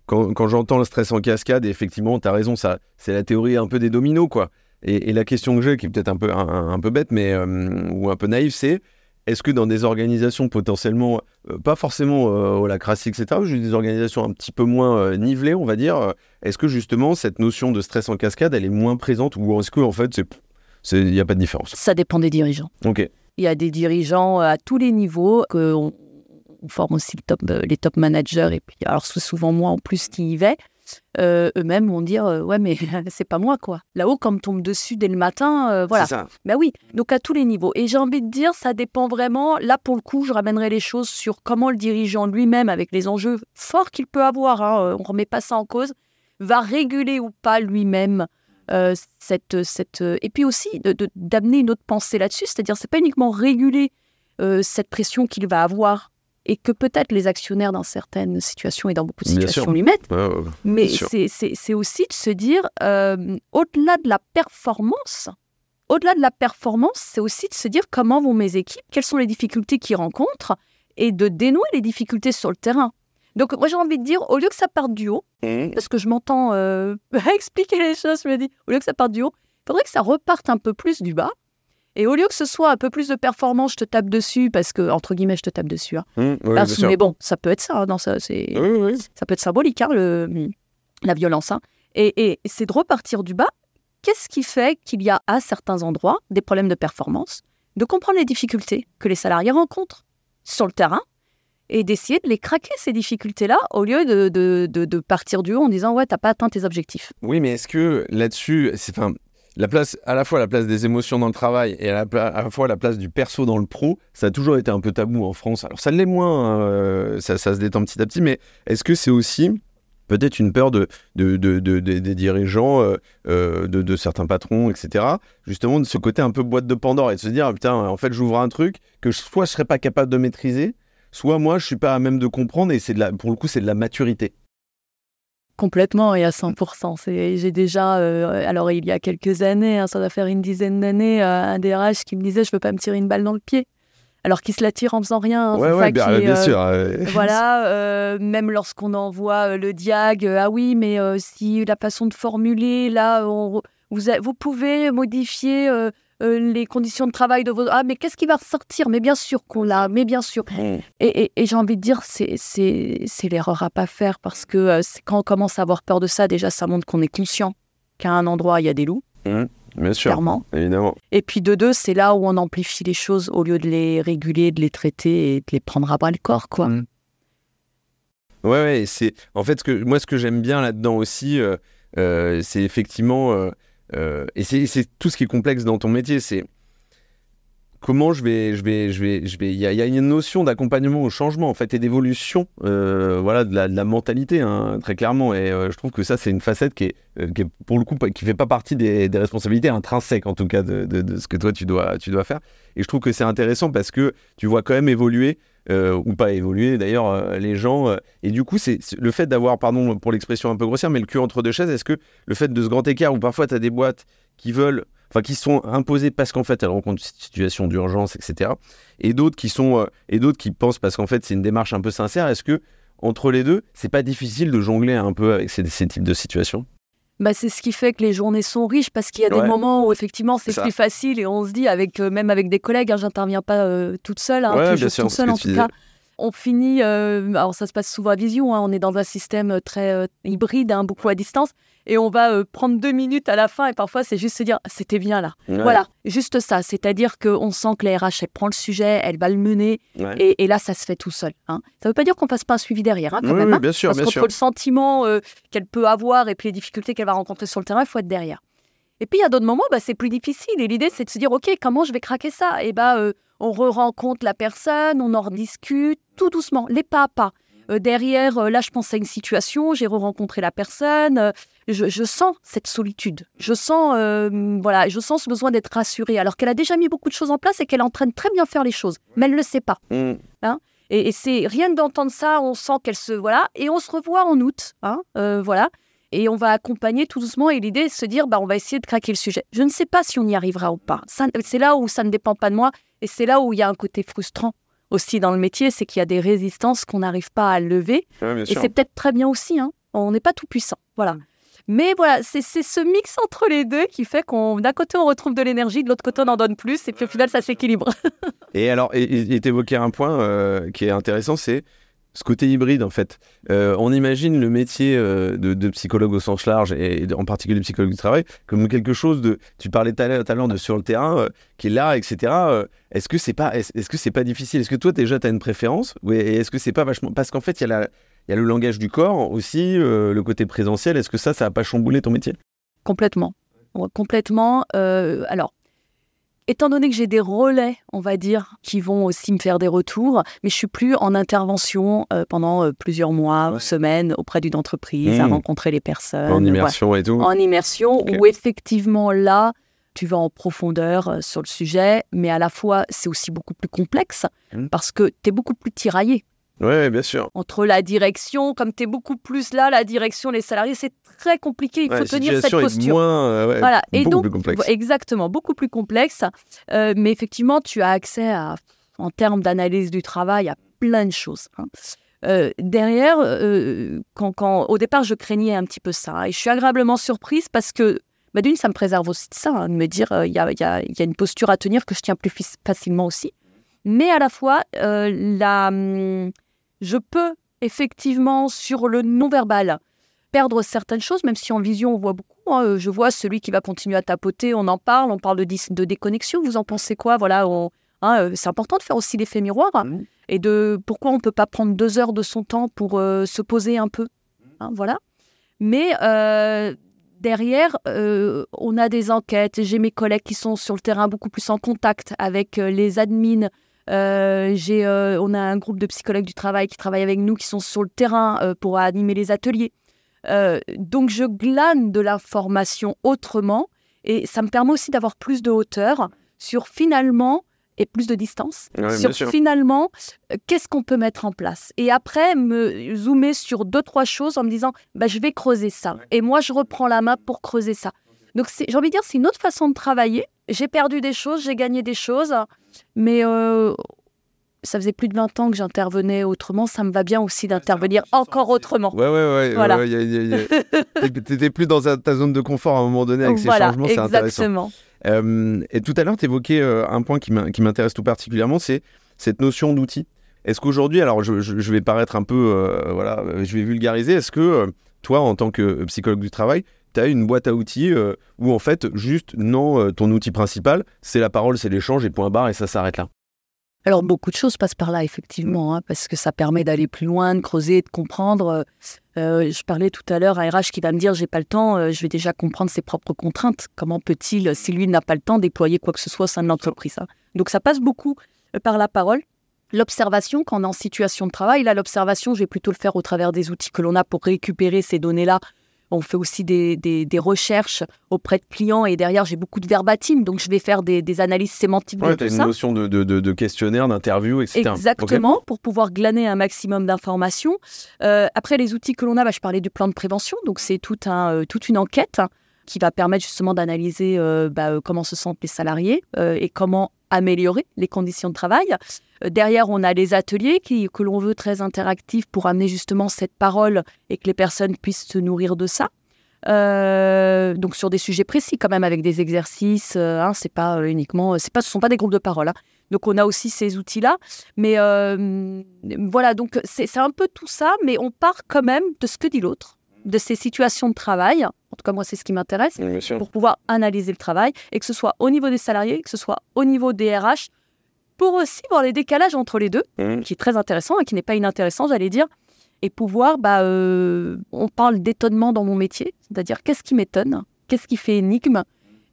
quand, quand j'entends le stress en cascade, effectivement, tu as raison, ça, c'est la théorie un peu des dominos, quoi. Et, la question que j'ai, qui est peut-être un peu, un, peu bête, mais ou un peu naïve, c'est est-ce que dans des organisations potentiellement, euh, pas forcément euh, la crasse, etc., juste des organisations un petit peu moins euh, nivelées, on va dire, est-ce que justement cette notion de stress en cascade, elle est moins présente ou est-ce qu'en en fait, il n'y a pas de différence? Ça dépend des dirigeants. Ok. Il y a des dirigeants à tous les niveaux, que on, forme aussi le top, les top managers, et puis alors c'est souvent moi en plus qui y vais. Euh, eux-mêmes vont dire euh, ouais mais (laughs) c'est pas moi quoi. Là-haut quand me tombe dessus dès le matin, euh, voilà. Ça. Ben oui, donc à tous les niveaux. Et j'ai envie de dire ça dépend vraiment. Là pour le coup, je ramènerai les choses sur comment le dirigeant lui-même, avec les enjeux forts qu'il peut avoir, hein, on remet pas ça en cause, va réguler ou pas lui-même. cette, cette, et puis aussi d'amener une autre pensée là-dessus, c'est-à-dire c'est pas uniquement réguler cette pression qu'il va avoir et que peut-être les actionnaires dans certaines situations et dans beaucoup de situations lui mettent. mais c'est aussi de se dire, euh, au-delà de la performance, au-delà de la performance, c'est aussi de se dire comment vont mes équipes, quelles sont les difficultés qu'ils rencontrent et de dénouer les difficultés sur le terrain. Donc moi j'ai envie de dire, au lieu que ça parte du haut, mmh. parce que je m'entends euh, (laughs) expliquer les choses, je me dis, au lieu que ça parte du haut, il faudrait que ça reparte un peu plus du bas et au lieu que ce soit un peu plus de performance, je te tape dessus parce que, entre guillemets, je te tape dessus. Hein. Mmh, mais bon, ça peut être ça. Hein, ça, c'est, ça peut être symbolique, hein, le, la violence. Hein. Et, et c'est de repartir du bas. Qu'est-ce qui fait qu'il y a à certains endroits des problèmes de performance De comprendre les difficultés que les salariés rencontrent sur le terrain et d'essayer de les craquer, ces difficultés-là, au lieu de, de, de, partir du haut en disant Ouais, t'as pas atteint tes objectifs? Oui, mais est-ce que là-dessus, c'est, la place, à la fois la place des émotions dans le travail et à la, fois la place du perso dans le pro, ça a toujours été un peu tabou en France. Alors ça l'est moins, hein, euh, ça, se détend petit à petit, mais est-ce que c'est aussi peut-être une peur de, des dirigeants, euh, euh, de, certains patrons, etc. Justement, de ce côté un peu boîte de Pandore et de se dire, putain, en fait, j'ouvre un truc que soit je serais pas capable de maîtriser, soit moi, je suis pas à même de comprendre et c'est de la, pour le coup, c'est de la maturité. Complètement et à 100%. J'ai déjà, euh, alors il y a quelques années, hein, ça doit faire une dizaine d'années, euh, un DRH qui me disait je veux pas me tirer une balle dans le pied. Alors qu'il se la tire en faisant rien. Hein, ouais, bien, bien sûr. (laughs) Voilà, même lorsqu'on envoie le diag, ah oui, mais si la façon de formuler, là, vous, vous pouvez modifier euh, les conditions de travail de vos... Ah, mais qu'est-ce qui va ressortir? Mais bien sûr qu'on l'a, mais bien sûr. Mmh. Et, j'ai envie de dire, c'est, c'est, l'erreur à pas faire parce que euh, quand on commence à avoir peur de ça, déjà, ça montre qu'on est conscient qu'à un endroit, il y a des loups. Mmh. Bien sûr, clairement. évidemment. Et puis de deux, c'est là où on amplifie les choses au lieu de les réguler, de les traiter et de les prendre à bras le corps, quoi. Mmh. Ouais, ouais, c'est en fait ce que moi ce que j'aime bien là-dedans aussi, euh, c'est effectivement euh, et c'est tout ce qui est complexe dans ton métier, c'est comment je vais, je vais, je vais, je vais. Il y, a une notion d'accompagnement au changement en fait et d'évolution, euh, voilà, de la, mentalité hein, très clairement. Et euh, je trouve que ça c'est une facette qui est, qui est, pour le coup qui fait pas partie des, responsabilités intrinsèques en tout cas de, de, ce que toi tu dois, tu dois faire. Et je trouve que c'est intéressant parce que tu vois quand même évoluer euh, ou pas évoluer d'ailleurs euh, les gens. Euh, et du coup, c'est le fait d'avoir, pardon pour l'expression un peu grossière, mais le cul entre deux chaises, est-ce que le fait de ce grand écart où parfois tu as des boîtes qui veulent, enfin qui sont imposées parce qu'en fait elles rencontrent une situation d'urgence, etc. Et d'autres qui sont, et d'autres qui pensent parce qu'en fait c'est une démarche un peu sincère, est-ce que entre les deux, c'est pas difficile de jongler un peu avec ces, ces types de situations? Bah, c'est ce qui fait que les journées sont riches parce qu'il y a des moments où effectivement c'est plus facile et on se dit avec euh, même avec des collègues, hein, j'interviens pas euh, toute seule, hein, toujours toute seule en tout cas on finit, euh, alors ça se passe souvent à vision, hein, on est dans un système très hybride, beaucoup à distance, et on va euh, prendre deux minutes à la fin et parfois c'est juste se dire c'était bien là. Voilà, juste ça. C'est-à-dire qu'on sent que la RH elle prend le sujet, elle va le mener et, là ça se fait tout seul. Hein. Ça ne veut pas dire qu'on fasse pas un suivi derrière hein, quand même. Hein, bien sûr, parce qu'entre le sentiment euh, qu'elle peut avoir et puis les difficultés qu'elle va rencontrer sur le terrain, il faut être derrière. Et puis il y a d'autres moments, bah, c'est plus difficile. Et l'idée, c'est de se dire, OK, comment je vais craquer ça? Et bah, euh, on re-rencontre la personne, on en rediscute, tout doucement, les pas à pas. Euh, derrière, euh, là, je pense à une situation, j'ai re-rencontré la personne, euh, je, sens cette solitude, je sens, voilà, je sens ce besoin d'être rassurée, alors qu'elle a déjà mis beaucoup de choses en place et qu'elle entraîne très bien faire les choses, mais elle ne le sait pas. Mm. Hein? et, c'est rien d'entendre ça, on sent qu'elle se voilà, et on se revoit en août, hein, voilà. Et on va accompagner tout doucement. Et l'idée est de se dire, bah, on va essayer de craquer le sujet. Je ne sais pas si on y arrivera ou pas. C'est là où ça ne dépend pas de moi. Et c'est là où il y a un côté frustrant aussi dans le métier, c'est qu'il y a des résistances qu'on n'arrive pas à lever. et c'est peut-être très bien aussi. Hein. On n'est pas tout puissant. Voilà. Mais voilà, c'est ce mix entre les deux qui fait qu'on, d'un côté, on retrouve de l'énergie, de l'autre côté, on en donne plus, et puis au final, ça s'équilibre. (laughs) et alors, et t'évoquais un point euh, qui est intéressant, c'est ce côté hybride en fait. Euh, on imagine le métier euh, de, psychologue au sens large et en particulier psychologue du travail comme quelque chose de. Tu parlais tout à l'heure de sur le terrain, qui est là, etc. est-ce que c'est pas, est-ce, que c'est pas difficile? Est-ce que toi déjà tu as une préférence? Et est-ce que c'est pas vachement Parce qu'en fait il y a il y a le langage du corps aussi, euh, le côté présentiel. Est-ce que ça, ça n'a pas chamboulé ton métier? Complètement. complètement. Euh, alors, étant donné que j'ai des relais, on va dire, qui vont aussi me faire des retours, mais je suis plus en intervention euh, pendant plusieurs mois ou semaines auprès d'une entreprise, à mmh. rencontrer les personnes. En immersion et tout. En immersion, où effectivement là, tu vas en profondeur sur le sujet, mais à la fois, c'est aussi beaucoup plus complexe mmh. parce que tu es beaucoup plus tiraillé. Oui, bien sûr. Entre la direction, comme tu es beaucoup plus là, la direction, les salariés, c'est très compliqué. Il faut tenir cette posture. Moins, euh, voilà. Et donc, plus complexe. exactement, beaucoup plus complexe. Euh, mais effectivement, tu as accès à, en termes d'analyse du travail, à plein de choses. Hein. Euh, derrière, quand, quand, au départ, je craignais un petit peu ça. Et je suis agréablement surprise parce que, bah, d'une, ça me préserve aussi de ça, hein, de me dire, il y a, y, a, y, a, une posture à tenir que je tiens plus facilement aussi. Mais à la fois, la hum, je peux effectivement sur le non-verbal perdre certaines choses, même si en vision on voit beaucoup. Hein. Je vois celui qui va continuer à tapoter, on en parle, on parle de, de déconnexion. Vous en pensez quoi? Voilà, hein, euh, c'est important de faire aussi l'effet miroir mmh. et de pourquoi on ne peut pas prendre deux heures de son temps pour euh, se poser un peu. Hein, voilà. Mais euh, derrière, on a des enquêtes. J'ai mes collègues qui sont sur le terrain beaucoup plus en contact avec les admins, euh, j'ai, euh, on a un groupe de psychologues du travail qui travaillent avec nous, qui sont sur le terrain euh, pour animer les ateliers. donc je glane de l'information autrement et ça me permet aussi d'avoir plus de hauteur sur finalement et plus de distance sur finalement qu'est-ce qu'on peut mettre en place. Et après me zoomer sur deux trois choses en me disant bah, je vais creuser ça. Et moi je reprends la main pour creuser ça. Donc j'ai envie de dire c'est une autre façon de travailler. J'ai perdu des choses j'ai gagné des choses mais euh, ça faisait plus de 20 ans que j'intervenais autrement. Ça me va bien aussi d'intervenir encore autrement. Ouais, ouais, ouais. Voilà. (laughs) T'étais plus dans ta zone de confort à un moment donné avec ces changements, c'est intéressant. Euh, et tout à l'heure, tu évoquais euh, un point qui m'intéresse tout particulièrement, c'est cette notion d'outil. Est-ce qu'aujourd'hui, alors je, je, vais paraître un peu, voilà, je vais vulgariser, est-ce que toi, en tant que psychologue du travail, tu as une boîte à outils euh, où en fait, juste, non, euh, ton outil principal, c'est la parole, c'est l'échange et point barre et ça s'arrête là. Alors, beaucoup de choses passent par là, effectivement, hein, parce que ça permet d'aller plus loin, de creuser, de comprendre. Euh, je parlais tout à l'heure à RH qui va me dire j'ai pas le temps, je vais déjà comprendre ses propres contraintes. Comment peut-il, si lui n'a pas le temps, déployer quoi que ce soit au sein de l'entreprise hein Donc, ça passe beaucoup par la parole. L'observation, quand on est en situation de travail, là, l'observation, je vais plutôt le faire au travers des outils que l'on a pour récupérer ces données-là on fait aussi des, recherches auprès de clients et derrière, j'ai beaucoup de verbatim, donc je vais faire des, analyses sémantiques ouais, de as une notion de, questionnaire, d'interview, etc. Exactement, pour pouvoir glaner un maximum d'informations. Euh, après, les outils que l'on a, bah, je parlais du plan de prévention, donc c'est tout un, euh, toute une enquête qui va permettre justement d'analyser euh, bah, comment se sentent les salariés et comment améliorer les conditions de travail. Euh, derrière, on a les ateliers qui, que l'on veut très interactifs pour amener justement cette parole et que les personnes puissent se nourrir de ça. Euh, donc sur des sujets précis quand même avec des exercices, euh, hein, c'est pas uniquement, c'est pas, ce sont pas des groupes de parole. Hein. Donc on a aussi ces outils-là, mais voilà, donc c'est un peu tout ça, mais on part quand même de ce que dit l'autre, de ces situations de travail. En tout cas moi c'est ce qui m'intéresse pour pouvoir analyser le travail et que ce soit au niveau des salariés, que ce soit au niveau des RH, pour aussi voir les décalages entre les deux, mmh. qui est très intéressant et qui n'est pas inintéressant, j'allais dire, et pouvoir, bah, euh, on parle d'étonnement dans mon métier, c'est-à-dire qu'est-ce qui m'étonne, qu'est-ce qui fait énigme,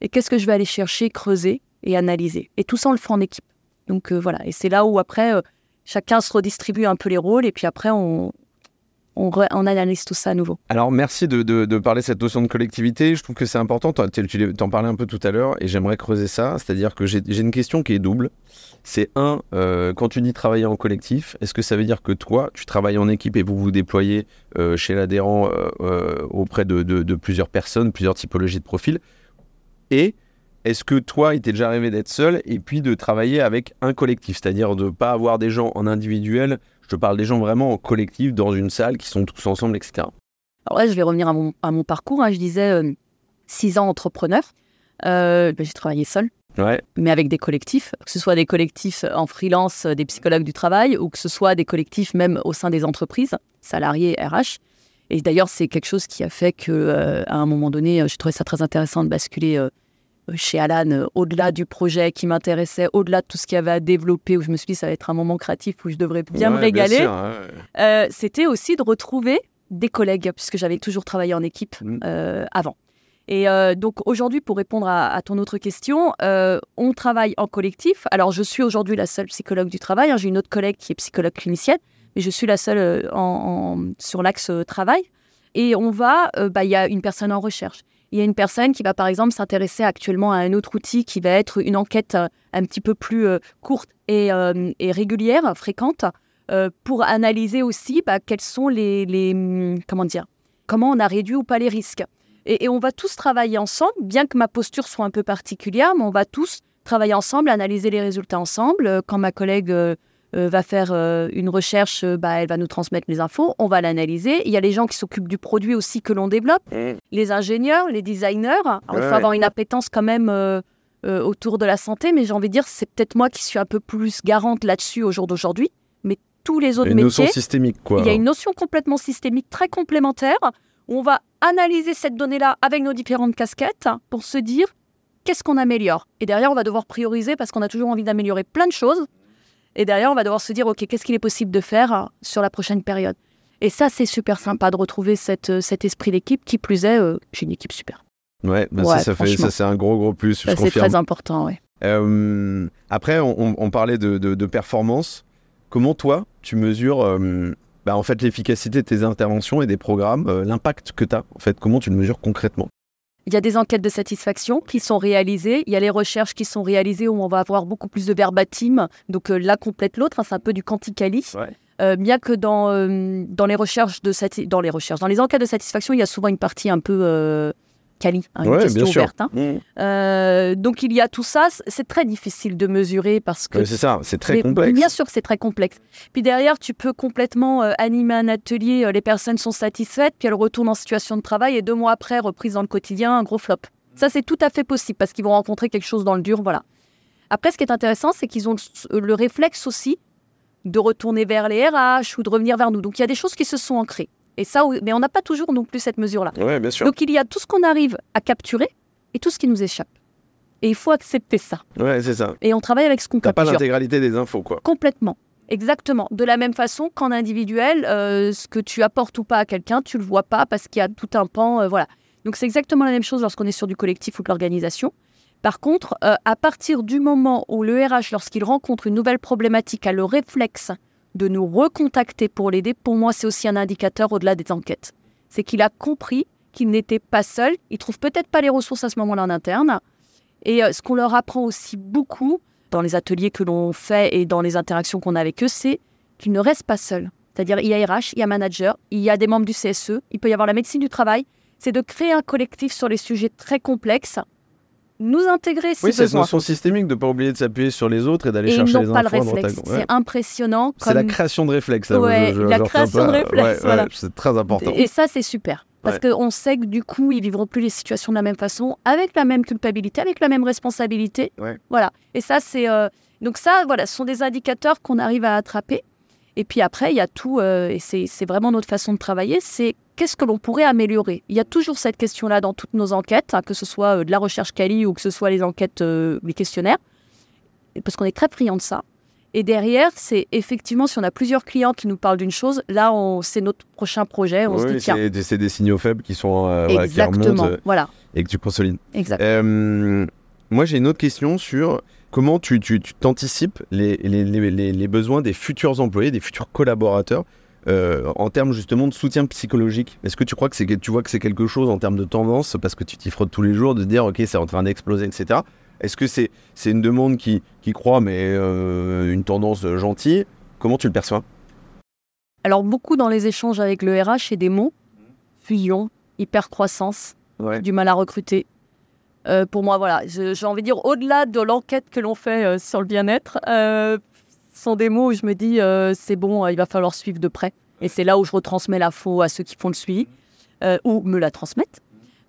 et qu'est-ce que je vais aller chercher, creuser et analyser. Et tout ça, on le fait en équipe. Donc euh, voilà, et c'est là où après, euh, chacun se redistribue un peu les rôles, et puis après, on, on, analyse tout ça à nouveau. Alors merci de, parler de cette notion de collectivité. Je trouve que c'est important. Tu en parlais un peu tout à l'heure et j'aimerais creuser ça. C'est-à-dire que j'ai une question qui est double. C'est un, euh, quand tu dis travailler en collectif, est-ce que ça veut dire que toi, tu travailles en équipe et vous vous déployez euh, chez l'adhérent euh, auprès de, de, plusieurs personnes, plusieurs typologies de profils? Et est-ce que toi, il t'est déjà arrivé d'être seul et puis de travailler avec un collectif, c'est-à-dire de ne pas avoir des gens en individuel je parle des gens vraiment en collectif dans une salle qui sont tous ensemble, etc. Alors là, je vais revenir à mon, à mon parcours. hein. Je disais euh, six ans entrepreneur. Euh, ben, j'ai travaillé seul, Ouais. mais avec des collectifs, que ce soit des collectifs en freelance, euh, des psychologues du travail, ou que ce soit des collectifs même au sein des entreprises, salariés, RH. Et d'ailleurs, c'est quelque chose qui a fait que, euh, à un moment donné, euh, j'ai trouvé ça très intéressant de basculer euh, chez Alan, euh, au-delà du projet qui m'intéressait, au-delà de tout ce qu'il y avait à développer, où je me suis dit, ça va être un moment créatif où je devrais bien me régaler. ouais. Euh, c'était aussi de retrouver des collègues, puisque j'avais toujours travaillé en équipe Mm. euh, avant. Et euh, donc aujourd'hui, pour répondre à, à ton autre question, on travaille en collectif. Alors je suis aujourd'hui la seule psychologue du travail. hein. J'ai une autre collègue qui est psychologue clinicienne, mais je suis la seule en, en- sur l'axe travail. Et on va, bah, il y a une personne en recherche. Il y a une personne qui va par exemple s'intéresser actuellement à un autre outil qui va être une enquête euh, un petit peu plus euh, courte et, euh, et régulière, fréquente, pour analyser aussi bah, quels sont les, les, hum, comment dire, comment on a réduit ou pas les risques. Et, et on va tous travailler ensemble, bien que ma posture soit un peu particulière, mais on va tous travailler ensemble, analyser les résultats ensemble. Quand ma collègue euh, va faire euh, une recherche, euh, bah, elle va nous transmettre les infos, on va l'analyser. Il y a les gens qui s'occupent du produit aussi que l'on développe, les ingénieurs, les designers. Alors, il Ouais. faut avoir une appétence quand même autour de la santé, mais j'ai envie de dire, c'est peut-être moi qui suis un peu plus garante là-dessus au jour d'aujourd'hui, mais tous les autres Une notion métiers. systémique, quoi. Il y a une notion complètement systémique très complémentaire. où On va analyser cette donnée-là avec nos différentes casquettes pour se dire qu'est-ce qu'on améliore? Et derrière, on va devoir prioriser parce qu'on a toujours envie d'améliorer plein de choses. Et derrière, on va devoir se dire, OK, qu'est-ce qu'il est possible de faire sur la prochaine période? Et ça, c'est super sympa de retrouver cette, cet esprit d'équipe. Qui plus est, euh, j'ai une équipe super. Ouais, bah Ouais, ça, ça, ça c'est un gros, gros plus, Ça, c'est très important, ouais. Euh, après, on, on- on parlait de, de- de performance. Comment toi, tu mesures euh, bah, en fait l'efficacité de tes interventions et des programmes, euh, l'impact que tu as En fait, comment tu le mesures concrètement? Il y a des enquêtes de satisfaction qui sont réalisées. Il y a les recherches qui sont réalisées où on va avoir beaucoup plus de verbatim. Donc euh, l'un complète l'autre. hein, c'est un peu du quanticali. Ouais. Euh, bien que dans, euh, dans les recherches de dans les recherches, dans les enquêtes de satisfaction, il y a souvent une partie un peu quali, hein, une Ouais, question ouverte. hein. Euh, donc il y a tout ça. C'est très difficile de mesurer parce que c'est ça, c'est très mais complexe. Bien sûr que c'est très complexe. Puis derrière, tu peux complètement euh, animer un atelier, euh, les personnes sont satisfaites, puis elles retournent en situation de travail et deux mois après, reprise dans le quotidien, un gros flop. Ça, c'est tout à fait possible parce qu'ils vont rencontrer quelque chose dans le dur, voilà. Après, ce qui est intéressant, c'est qu'ils ont le, le réflexe aussi de retourner vers les RH ou de revenir vers nous. Donc, il y a des choses qui se sont ancrées. Et ça, mais on n'a pas toujours non plus cette mesure-là. Ouais, bien sûr. Donc, il y a tout ce qu'on arrive à capturer et tout ce qui nous échappe. Et il faut accepter ça. Ouais, c'est ça. Et on travaille avec ce qu'on T'as pas capture. l'intégralité des infos, quoi. Complètement. Exactement. De la même façon qu'en individuel, euh, ce que tu apportes ou pas à quelqu'un, tu le vois pas parce qu'il y a tout un pan. euh, voilà. Donc c'est exactement la même chose lorsqu'on est sur du collectif ou de l'organisation. Par contre, euh, à partir du moment où le RH, lorsqu'il rencontre une nouvelle problématique, a le réflexe de nous recontacter pour l'aider, pour moi, c'est aussi un indicateur au-delà des enquêtes. C'est qu'il a compris qu'il n'était pas seul. Il trouve peut-être pas les ressources à ce moment-là en interne. Et euh, ce qu'on leur apprend aussi beaucoup dans les ateliers que l'on fait et dans les interactions qu'on a avec eux, c'est qu'ils ne restent pas seuls. C'est-à-dire, il y a RH, il y a manager, il y a des membres du CSE, il peut y avoir la médecine du travail. C'est de créer un collectif sur les sujets très complexes, nous intégrer si Oui, c'est cette besoin. notion systémique de pas oublier de s'appuyer sur les autres et d'aller chercher les n'ont pas le infos à réflexe. Ouais. C'est impressionnant. C'est la création de réflexe. là, Ouais, je- je- la création de pas. réflexe, Ouais, ouais, voilà. c'est très important. Et ça, c'est super. Parce qu'on sait que du coup, ils vivront plus les situations de la même façon, avec la même culpabilité, avec la même responsabilité. Voilà. Et ça, c'est. euh, Donc, ça, voilà, ce sont des indicateurs qu'on arrive à attraper. Et puis après, il y a tout, euh, et c'est vraiment notre façon de travailler, c'est qu'est-ce que l'on pourrait améliorer? Il y a toujours cette question-là dans toutes nos enquêtes, hein, que ce soit euh, de la recherche quali ou que ce soit les enquêtes, euh, les questionnaires, parce qu'on est très friand de ça. Et derrière, c'est effectivement, si on a plusieurs clients qui nous parlent d'une chose, là, c'est notre prochain projet. On se Oui, dit, tiens, c'est des- signaux faibles qui sont euh, voilà, qui remontent exactement. euh, Voilà, et que tu consolides. exact. Euh, moi, j'ai une autre question sur comment tu t'anticipes les, les, les- les- les besoins des futurs employés, des futurs collaborateurs euh, en termes justement de soutien psychologique. Est-ce que tu crois que c'est tu vois que c'est quelque chose en termes de tendance parce que tu t'y frottes tous les jours de dire ok c'est en train d'exploser etc. Est-ce que c'est c'est une demande qui qui croit mais euh, une tendance gentille? Comment tu le perçois? Alors, beaucoup dans les échanges avec le RH, c'est des mots fusion, hyper-croissance, Ouais. du mal à recruter. Euh, pour moi, voilà, j'ai envie de dire, au-delà de l'enquête que l'on fait euh, sur le bien-être, euh, sont des mots où je me dis, euh, c'est bon, il va falloir suivre de près. Et c'est là où je retransmets la faux à ceux qui font le suivi. euh, ou me la transmettent.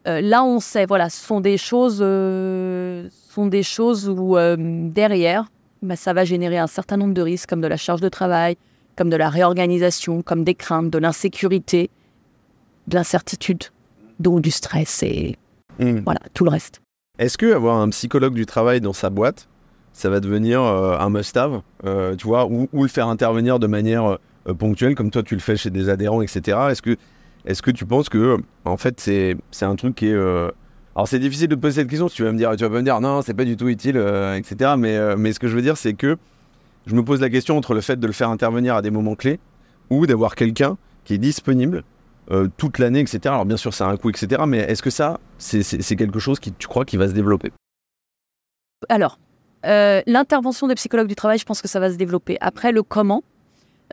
Euh, là, on sait, voilà, ce sont des choses, sont des choses où derrière, bah, ça va générer un certain nombre de risques, comme de la charge de travail, comme de la réorganisation, comme des craintes, de l'insécurité, de l'incertitude, donc du stress et Hmm. voilà tout le reste. Est-ce que avoir un psychologue du travail dans sa boîte, ça va devenir euh, un must-have, euh, tu vois, ou, le faire intervenir de manière euh, ponctuelle, comme toi tu le fais chez des adhérents, etc. Est-ce que, est-ce que tu penses que, en fait, c'est, un truc qui est. Alors c'est difficile de poser cette question. Tu vas me dire, tu vas me dire, non, c'est pas du tout utile, etc. Mais, mais ce que je veux dire, c'est que je me pose la question entre le fait de le faire intervenir à des moments clés ou d'avoir quelqu'un qui est disponible toute l'année, etc. Alors bien sûr, ça a un coût, etc. Mais est-ce que ça, c'est quelque chose qui, tu crois, qui va se développer? Alors, euh, l'intervention des psychologues du travail, je pense que ça va se développer. Après, le comment,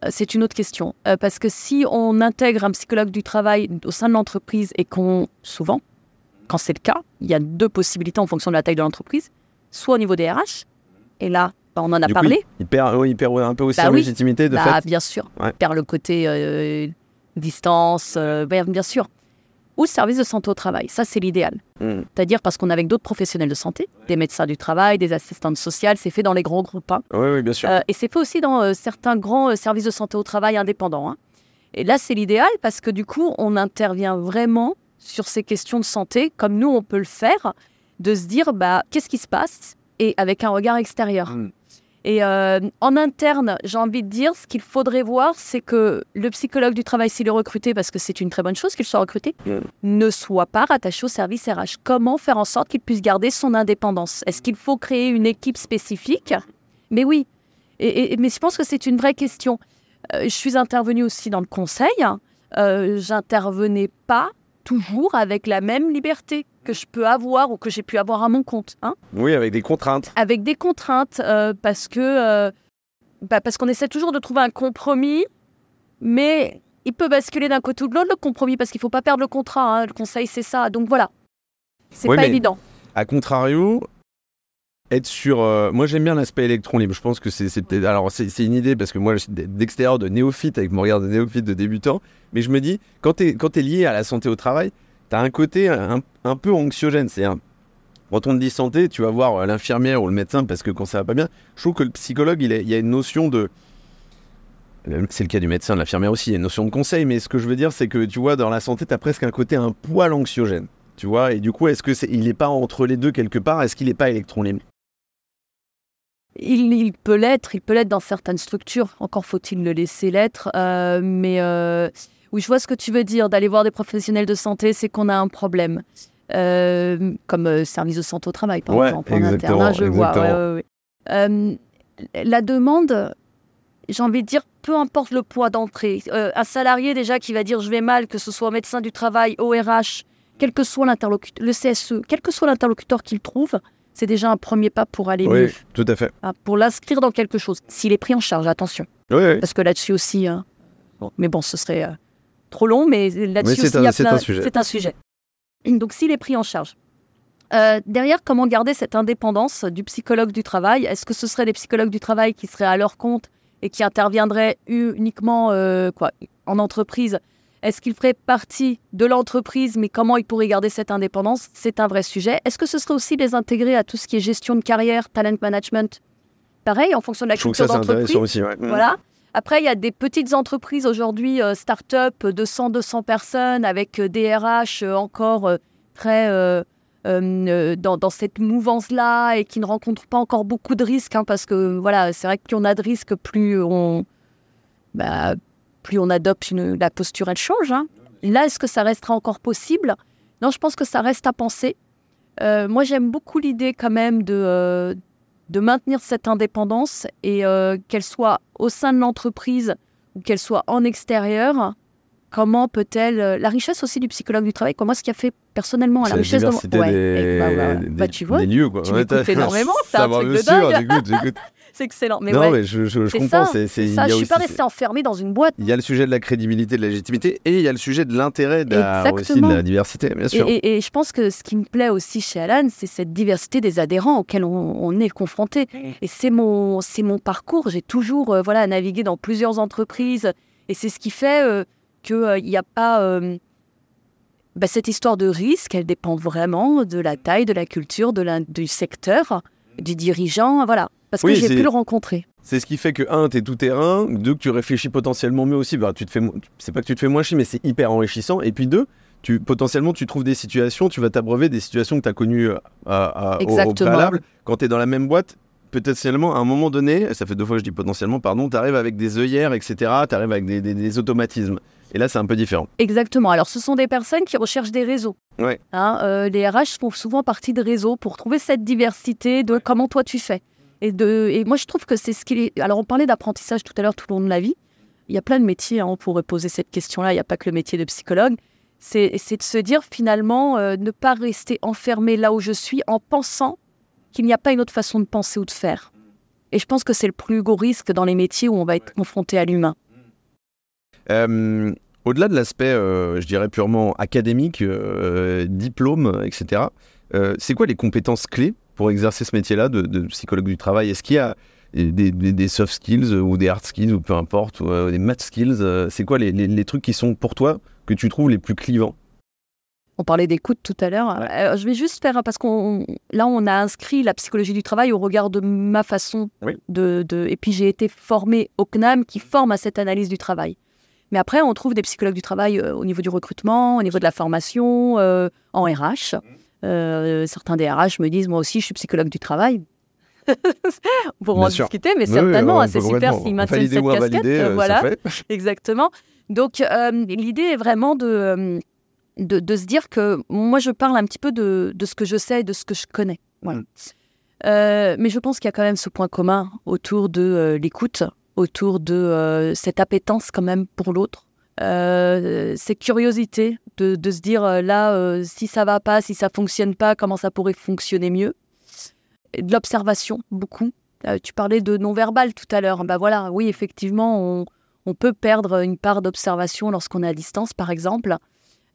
euh, c'est une autre question. Euh, parce que si on intègre un psychologue du travail au sein de l'entreprise et qu'on, souvent, quand c'est le cas, il y a deux possibilités en fonction de la taille de l'entreprise, soit au niveau des RH, et là, bah, on en a Du coup, parlé, Il perd, oui, il perd un peu aussi Bah en oui. légitimité de Bah, fait. bien sûr, Ouais. perd le côté euh, distance, bien, bien sûr. Ou service de santé au travail, ça c'est l'idéal. Mm. C'est-à-dire parce qu'on est avec d'autres professionnels de santé, des médecins du travail, des assistantes sociales, c'est fait dans les grands groupes. hein. Oui, oui, bien sûr. Euh, et c'est fait aussi dans euh, certains grands euh, services de santé au travail indépendants. hein. Et là, c'est l'idéal parce que du coup, on intervient vraiment sur ces questions de santé, comme nous, on peut le faire, de se dire, bah, qu'est-ce qui se passe Et avec un regard extérieur. Mm. Et euh, en interne, j'ai envie de dire, ce qu'il faudrait voir, c'est que le psychologue du travail, s'il est recruté, parce que c'est une très bonne chose qu'il soit recruté, Mm. ne soit pas rattaché au service RH. Comment faire en sorte qu'il puisse garder son indépendance? Est-ce qu'il faut créer une équipe spécifique? Mais oui. Et, et- mais je pense que c'est une vraie question. Euh, je suis intervenue aussi dans le conseil. Euh, J'intervenais pas toujours avec la même liberté que je peux avoir ou que j'ai pu avoir à mon compte. hein Oui, avec des contraintes. avec des contraintes euh, parce que euh, bah, parce qu'on essaie toujours de trouver un compromis, mais il peut basculer d'un côté ou de l'autre le compromis parce qu'il faut pas perdre le contrat. hein. Le conseil c'est ça, donc voilà, c'est Oui, pas évident. A contrario, être sur. euh, moi, j'aime bien l'aspect électron libre. Je pense que c'est c'est peut-être. Alors, c'est c'est une idée parce que moi, je suis d'extérieur de néophyte avec mon regard de néophyte de débutant. Mais je me dis, quand tu es, lié à la santé au travail, tu as un côté un, un peu anxiogène. C'est-à-dire, quand on te dit santé, tu vas voir euh, l'infirmière ou le médecin parce que quand ça va pas bien. Je trouve que le psychologue, il, est- il y a une notion de. C'est le cas du médecin, de l'infirmière aussi, il y a une notion de conseil, mais ce que je veux dire, c'est que tu vois, dans la santé, tu as presque un côté un poil anxiogène. Tu vois, et du coup, est-ce que c'est, il n'est pas entre les deux quelque part? Est-ce qu'il n'est pas électron libre? Il, il peut l'être, il peut l'être dans certaines structures. Encore faut-il le laisser l'être, euh, mais euh, oui, je vois ce que tu veux dire. D'aller voir des professionnels de santé, c'est qu'on a un problème. Euh, comme euh, service de santé au travail, par Ouais, exemple, en interne. je vois. ouais, ouais, la demande, j'ai envie de dire, peu importe le poids d'entrée. Un salarié déjà qui va dire je vais mal, que ce soit médecin du travail, ORH, quel que soit l'interlocuteur, le CSE, quel que soit l'interlocuteur qu'il trouve, c'est déjà un premier pas pour aller mieux, Oui, tout à fait. hein, pour l'inscrire dans quelque chose. S'il est pris en charge, attention, Oui, parce que là-dessus aussi, hein, bon, mais bon, ce serait euh, trop long, mais là-dessus c'est aussi, c'est un sujet. C'est un sujet. Donc, s'il est pris en charge. Euh, derrière, comment garder cette indépendance du psychologue du travail? Est-ce que ce seraient des psychologues du travail qui seraient à leur compte et qui interviendraient uniquement euh, quoi, en entreprise Est-ce qu'ils feraient partie de l'entreprise, mais comment ils pourraient garder cette indépendance? C'est un vrai sujet. Est-ce que ce serait aussi les intégrer à tout ce qui est gestion de carrière, talent management? Pareil, en fonction de la Je trouve que culture d'entreprise. aussi. ouais. Voilà. Après, il y a des petites entreprises aujourd'hui, euh, start-up de 100, 200 personnes, avec euh, des RH euh, encore euh, très euh, euh, euh, dans, dans cette mouvance-là et qui ne rencontrent pas encore beaucoup de risques, hein, parce que voilà, c'est vrai que plus on a de risques, plus on, bah, plus on adopte une, la posture, elle change. hein. Là, est-ce que ça restera encore possible? Non, je pense que ça reste à penser. Euh, moi, j'aime beaucoup l'idée quand même de, euh, de maintenir cette indépendance et euh, qu'elle soit au sein de l'entreprise ou qu'elle soit en extérieur. Comment peut-elle la richesse aussi du psychologue du travail Comment est-ce qu'il a fait personnellement C'est la la richesse de Ouais, des, et bah, des- Bah, tu vois, des lieux. Quoi. tu Ouais, énormément, (laughs) c'est un truc de dingue. j'écoute, j'écoute. C'est excellent. Mais non, ouais, mais je, je, je comprends. ça, c'est- ça, y a je suis pas restée enfermée dans une boîte. Il y a le sujet de la crédibilité, de la légitimité, et il y a le sujet de l'intérêt de de la diversité, bien sûr. et- et je pense que ce qui me plaît aussi chez Alan, c'est cette diversité des adhérents auxquels on, on est confronté. Et c'est mon, c'est mon parcours. J'ai toujours euh, voilà, navigué dans plusieurs entreprises. Et c'est ce qui fait qu'il n'y a pas. euh, bah, cette histoire de risque, elle dépend vraiment de la taille, de la culture, de la, du secteur, du dirigeant, voilà. Parce que Oui, j'ai pu le rencontrer. C'est ce qui fait que, un, t'es tout terrain, deux, que tu réfléchis potentiellement mieux aussi. Bah, tu te fais, c'est pas que tu te fais moins chier, mais c'est hyper enrichissant. Et puis deux, tu, potentiellement, tu trouves des situations, tu vas t'abreuver des situations que tu as connues euh, à- à- au- au, Exactement. préalable. Quand tu es dans la même boîte, potentiellement, à un moment donné, ça fait deux fois que je dis potentiellement, pardon, tu arrives avec des œillères, etc. Tu arrives avec des, des- des automatismes. Et là, c'est un peu différent. Exactement. Alors, ce sont des personnes qui recherchent des réseaux. Ouais. Hein, euh, les RH font souvent partie de réseaux pour trouver cette diversité de comment toi tu fais. Et, de, et moi, je trouve que c'est ce qui est. Alors, on parlait d'apprentissage tout à l'heure tout au long de la vie. Il y a plein de métiers, hein, on pourrait poser cette question-là. Il n'y a pas que le métier de psychologue. C'est de se dire finalement, euh, ne pas rester enfermé là où je suis en pensant qu'il n'y a pas une autre façon de penser ou de faire. Et je pense que c'est le plus gros risque dans les métiers où on va être confronté à l'humain. Euh, Au-delà de l'aspect, euh, je dirais, purement académique, euh, diplôme, etc., c'est quoi les compétences clés pour exercer ce métier-là de, de psychologue du travail? Est-ce qu'il y a des, des- des soft skills euh, ou des hard skills ou peu importe, ou, euh, des math skills euh, C'est quoi les, les- les trucs qui sont pour toi que tu trouves les plus clivants? On parlait d'écoute tout à l'heure. Je vais juste faire, parce qu'on là, on a inscrit la psychologie du travail au regard de ma façon Oui. de, de- Et puis, j'ai été formée au CNAM qui forme à cette analyse du travail. Mais après, on trouve des psychologues du travail euh, au niveau du recrutement, au niveau de la formation, euh, en RH. Euh, certains des RH me disent, moi aussi, je suis psychologue du travail. (laughs) Pour Bien en sûr. discuter, mais Oui, certainement, oui, hein, c'est super s'ils maintiennent cette casquette. euh, voilà. (laughs) Exactement. Donc, euh, l'idée est vraiment de, euh, de, de se dire que moi, je parle un petit peu de, de ce que je sais et de ce que je connais. Voilà. Mm. Euh, mais je pense qu'il y a quand même ce point commun autour de euh, l'écoute, autour de euh, cette appétence quand même pour l'autre. Euh, cette curiosité de, se dire euh, là, euh, si ça va pas, si ça fonctionne pas, comment ça pourrait fonctionner mieux? De l'observation, beaucoup. Tu parlais de non-verbal tout à l'heure. Bah voilà, oui, effectivement, on, peut perdre une part d'observation lorsqu'on est à distance, par exemple.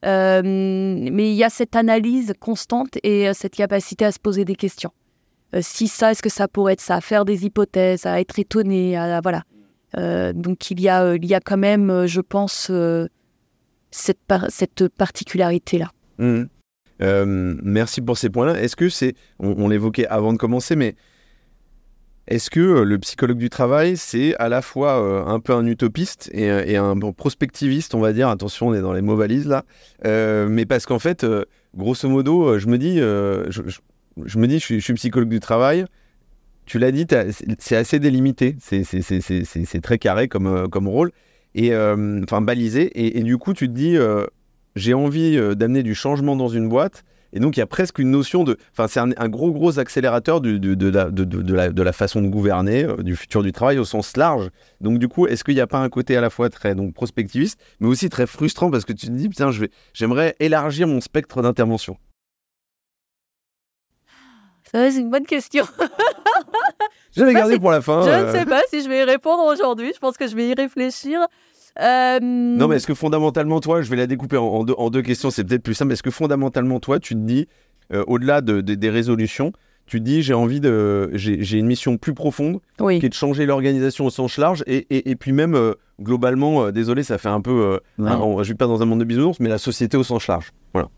Mais il y a cette analyse constante et cette capacité à se poser des questions. Si ça, est-ce que ça pourrait être ça? Faire des hypothèses, à être étonné, à, voilà. Euh, donc il y, a, euh, il y a quand même, euh, je pense, cette, cette particularité-là. Euh, merci pour ces points-là. Est-ce que c'est, on, l'évoquait avant de commencer, mais est-ce que le psychologue du travail, c'est à la fois un peu un utopiste et, un bon prospectiviste, on va dire, attention, on est dans les mots valises là, mais parce qu'en fait, grosso modo, je me dis, je me dis, je suis, je suis psychologue du travail. Tu l'as dit, c'est assez délimité, c'est très carré comme, euh, rôle, et euh, enfin balisé, et, du coup, tu te dis, euh, j'ai envie d'amener du changement dans une boîte. Et donc, il y a presque une notion de. Enfin, c'est un, gros, gros accélérateur de, la, façon de gouverner, du futur du travail au sens large. Donc, du coup, est-ce qu'il n'y a pas un côté à la fois très donc, prospectiviste, mais aussi très frustrant parce que tu te dis, putain, j'aimerais élargir mon spectre d'intervention? Ça, C'est une bonne question. (laughs) (laughs) Je l'ai pas gardé si- pour la fin. Je euh. ne sais pas si je vais y répondre aujourd'hui. Je pense que je vais y réfléchir. Euh, Non, mais est-ce que fondamentalement, toi, je vais la découper en, en deux, en deux questions, c'est peut-être plus simple. Est-ce que fondamentalement, toi, tu te dis, euh, au-delà de- de- des résolutions, tu te dis, j'ai envie de. J'ai une mission plus profonde Oui. qui est de changer l'organisation au sens large et, et, et puis même euh, globalement, euh, désolé, ça fait un peu, euh, Ouais. hein, on- je vais pas dans un monde de bisounours, mais la société au sens large. Voilà.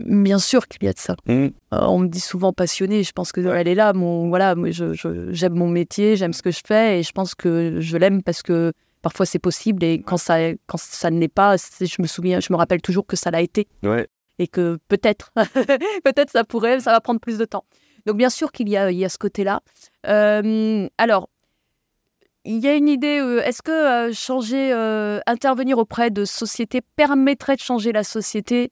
Bien sûr qu'il y a de ça. Mhm. Euh, on me dit souvent passionnée. Je pense que elle est là. Mon voilà, moi, je- je- j'aime mon métier, j'aime ce que je fais, et je pense que je l'aime parce que parfois c'est possible et quand ça quand ça ne l'est pas, je me souviens, je me rappelle toujours que ça l'a été Ouais. et que peut-être, (laughs) peut-être ça pourrait, ça va prendre plus de temps. Donc bien sûr qu'il y a, il y a ce côté-là. Euh, alors, il y a une idée. euh, Est-ce que euh, changer, intervenir auprès de sociétés permettrait de changer la société?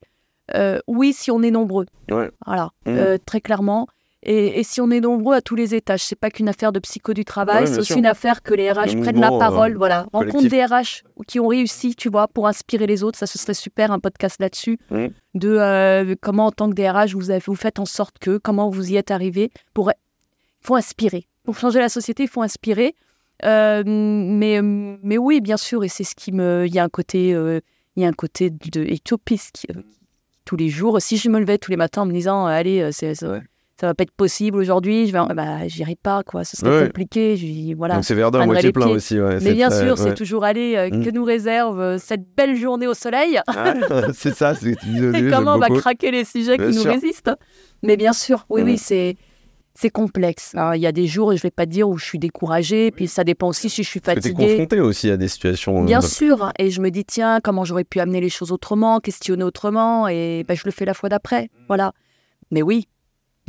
Euh, Oui, si on est nombreux. Ouais. Voilà, Mhm. euh, très clairement. Et, et si on est nombreux à tous les étages, c'est pas qu'une affaire de psycho du travail, Ouais, c'est aussi sûr. une affaire que les RH Le prennent la mouvement, parole. euh, voilà, rencontre des RH qui ont réussi, tu vois, pour inspirer les autres. Ça, ce serait super, un podcast là-dessus. Mhm. De euh, comment, en tant que DRH, vous, avez, vous faites en sorte que, comment vous y êtes arrivé. Pour... Il faut inspirer. Pour changer la société, il faut inspirer. Euh, mais, mais oui, bien sûr, et c'est ce qui me. Il y a un côté, euh, il y a un côté de utopiste qui, euh, tous les jours. Si je me levais tous les matins en me disant, euh, allez, euh, c'est, ça, Ouais. ça va pas être possible aujourd'hui. Je vais, bah, j'irai pas, quoi. Ce serait Ouais. compliqué. Je voilà. Donc c'est à prendrait moitié plein pieds. aussi. Ouais, Mais bien très- sûr, c'est toujours aller euh, Mm. que nous réserve euh, cette belle journée au soleil Ah, (laughs) c'est ça. c'est- (laughs) et comment on va craquer les sujets Bien qui nous résistent. Mais bien sûr, oui, Mm. oui, c'est c'est complexe. Alors, Il y a des jours, je vais pas te dire où je suis découragée, puis ça dépend aussi si je suis Parce que t'es fatiguée. confronté aussi à des situations. Bien euh, sûr, et je me dis tiens, comment j'aurais pu amener les choses autrement, questionner autrement, et ben, je le fais la fois d'après, voilà. Mais oui,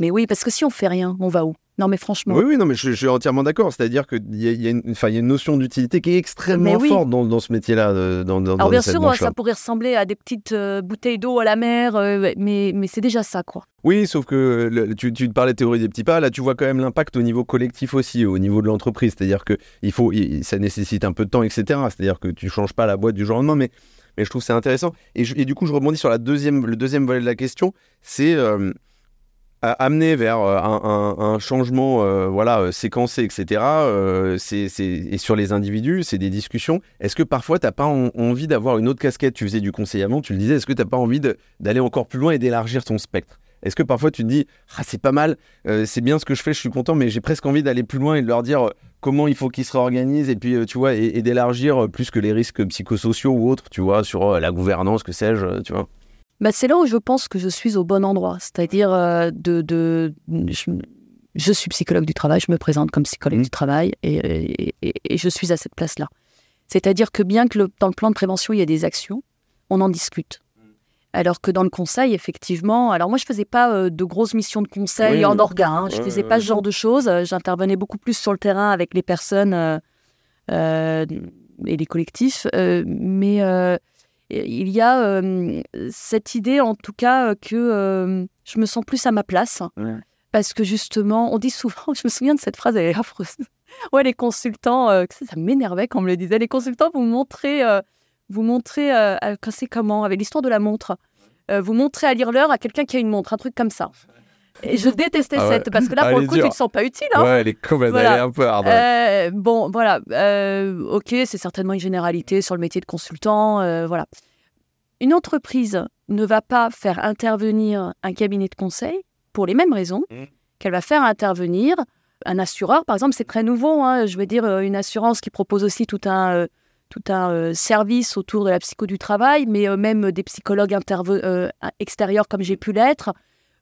mais oui, parce que si on fait rien, on va où? Non, mais franchement, Oui, oui, non, mais je, je suis entièrement d'accord. C'est-à-dire qu'il y, y, y a une notion d'utilité qui est extrêmement oui. forte dans, dans ce métier-là. euh, Dans, dans, alors bien sûr, branche-là. ça pourrait ressembler à des petites euh, bouteilles d'eau à la mer, euh, mais mais c'est déjà ça, quoi. Oui, sauf que le- tu, tu parlais de théorie des petits pas. Là, tu vois quand même l'impact au niveau collectif aussi, au niveau de l'entreprise. C'est-à-dire que il faut, il- ça nécessite un peu de temps, etc. C'est-à-dire que tu changes pas la boîte du jour au lendemain, mais, mais je trouve que c'est intéressant. Et, je- et du coup, je rebondis sur la deuxième, le deuxième volet de la question. C'est euh, amener vers euh, un, changement, euh, voilà, euh, séquencé, etc. c'est, c'est- et sur les individus, c'est des discussions. Est-ce que parfois, t'as pas en- envie d'avoir une autre casquette? Tu faisais du conseil avant, tu le disais. Est-ce que t'as pas envie d'aller encore plus loin et d'élargir ton spectre? Est-ce que parfois tu te dis, ah, c'est pas mal, c'est bien ce que je fais, je suis content, mais j'ai presque envie d'aller plus loin et de leur dire comment il faut qu'ils se réorganisent et puis, tu vois, et, d'élargir plus que les risques psychosociaux ou autres, tu vois, sur la gouvernance, que sais-je, tu vois? Bah, c'est là où je pense que je suis au bon endroit, c'est-à-dire euh, de, de je, je suis psychologue du travail, je me présente comme psychologue Mhm. du travail et, et- et- et je suis à cette place-là. C'est-à-dire que bien que le- dans le plan de prévention il y ait des actions, on en discute. Alors que dans le conseil, effectivement, alors moi je faisais pas euh, de grosses missions de conseil Oui. en orga, hein, je Ouais, faisais pas ouais. ce genre de choses. J'intervenais beaucoup plus sur le terrain avec les personnes euh, euh, et les collectifs, mais il y a euh, cette idée, en tout cas, euh, que euh, je me sens plus à ma place. Ouais. Parce que justement, on dit souvent, (laughs) je me souviens de cette phrase, elle est affreuse. (laughs) Ouais, les consultants, euh, ça, ça m'énervait quand on me le disait. Les consultants, vous montrez, euh, vous montrez, c'est comment, avec l'histoire de la montre, vous montrez à lire l'heure à quelqu'un qui a une montre, un truc comme ça. Et je détestais Ah ouais. cette, parce que là, Ah, pour le coup, tu dure. te sens pas utile. hein. Ouais, elle est complètement, Voilà. elle est un peu hard. ouais. Euh, bon, voilà. Euh, ok, c'est certainement une généralité sur le métier de consultant. euh, voilà. Une entreprise ne va pas faire intervenir un cabinet de conseil pour les mêmes raisons Mhm. qu'elle va faire intervenir un assureur. Par exemple, c'est très nouveau. hein, je veux dire, une assurance qui propose aussi tout un, euh, tout un euh, service autour de la psycho du travail, mais euh, même des psychologues euh, extérieurs comme j'ai pu l'être.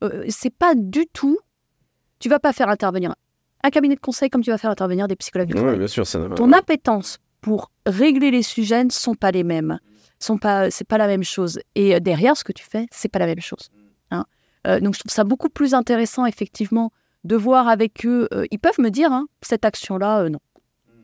Euh, c'est pas du tout. Tu vas pas faire intervenir un cabinet de conseil comme tu vas faire intervenir des psychologues du Ouais, bien sûr. Ça, Ton appétence pour régler les sujets ne sont pas les mêmes. Sont pas, c'est pas la même chose. Et euh, derrière, ce que tu fais, c'est pas la même chose. hein. Euh, donc, je trouve ça beaucoup plus intéressant, effectivement, de voir avec eux. euh, ils peuvent me dire, hein, cette action-là, euh, non,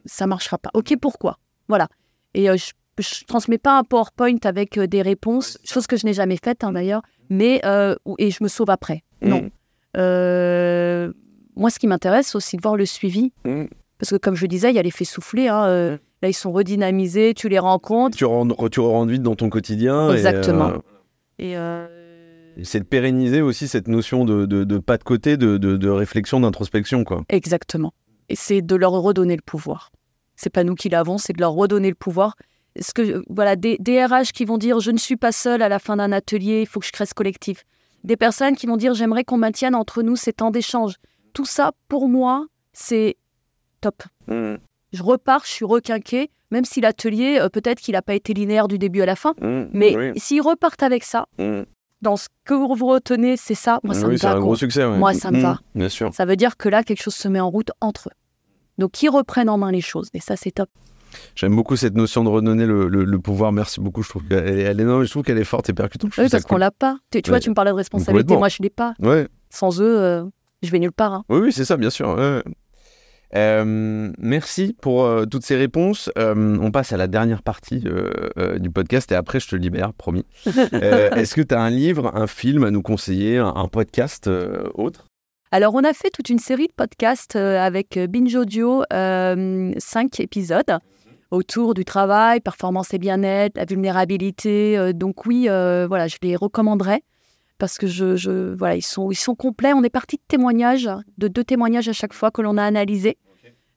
ça marchera pas. Ok, pourquoi? Voilà. Et je, je transmets pas un PowerPoint avec des réponses, chose que je n'ai jamais faite hein, d'ailleurs, mais euh, et je me sauve après. Non. Mm. Euh, moi, ce qui m'intéresse, c'est aussi de voir le suivi. Mm. Parce que, comme je disais, il y a l'effet soufflé. hein, euh, Mm. Là, ils sont redynamisés, tu les rencontres. Tu rentres, tu rentres vite dans ton quotidien. Exactement. Et et c'est de pérenniser aussi cette notion de, de, de pas de côté, de, de, de réflexion, d'introspection, quoi. exactement. Et c'est de leur redonner le pouvoir. C'est pas nous qui l'avons, c'est de leur redonner le pouvoir. Ce que, voilà, des, des RH qui vont dire je ne suis pas seul à la fin d'un atelier, il faut que je crée ce collectif. Des personnes qui vont dire j'aimerais qu'on maintienne entre nous ces temps d'échange. Tout ça, pour moi, c'est top. Je repars, je suis requinqué, même si l'atelier, euh, peut-être qu'il n'a pas été linéaire du début à la fin. Mais Oui. s'ils repartent avec ça, Mm. dans ce que vous retenez, c'est ça, moi ça oui, me c'est va. un gros succès. ouais. Moi, ça me Mm. va. Bien sûr. Ça veut dire que là, quelque chose se met en route entre eux. Donc, qu'ils reprennent en main les choses. Et ça, c'est top. J'aime beaucoup cette notion de redonner le, le- le pouvoir. Merci beaucoup. Je trouve qu'elle est, elle est- non, je trouve qu'elle est forte et percutante. Oui, parce qu'on l'a pas. Tu, tu Ouais. vois, tu me parlais de responsabilité. Moi, je l'ai pas. Ouais. Sans eux, euh, je vais nulle part. hein. Oui, oui, c'est ça, bien sûr. ouais. Euh, merci pour euh, toutes ces réponses. Euh, on passe à la dernière partie du podcast et après je te libère, promis. (laughs) Est-ce que tu as un livre, un film à nous conseiller, un, un podcast autre? Alors, on a fait toute une série de podcasts avec Binge Audio, euh, cinq épisodes autour du travail, performance et bien-être, la vulnérabilité. Euh, donc oui, euh, voilà, je les recommanderais parce que je, je- voilà, ils sont, ils sont complets. On est parti de témoignages, de deux témoignages à chaque fois que l'on a analysé.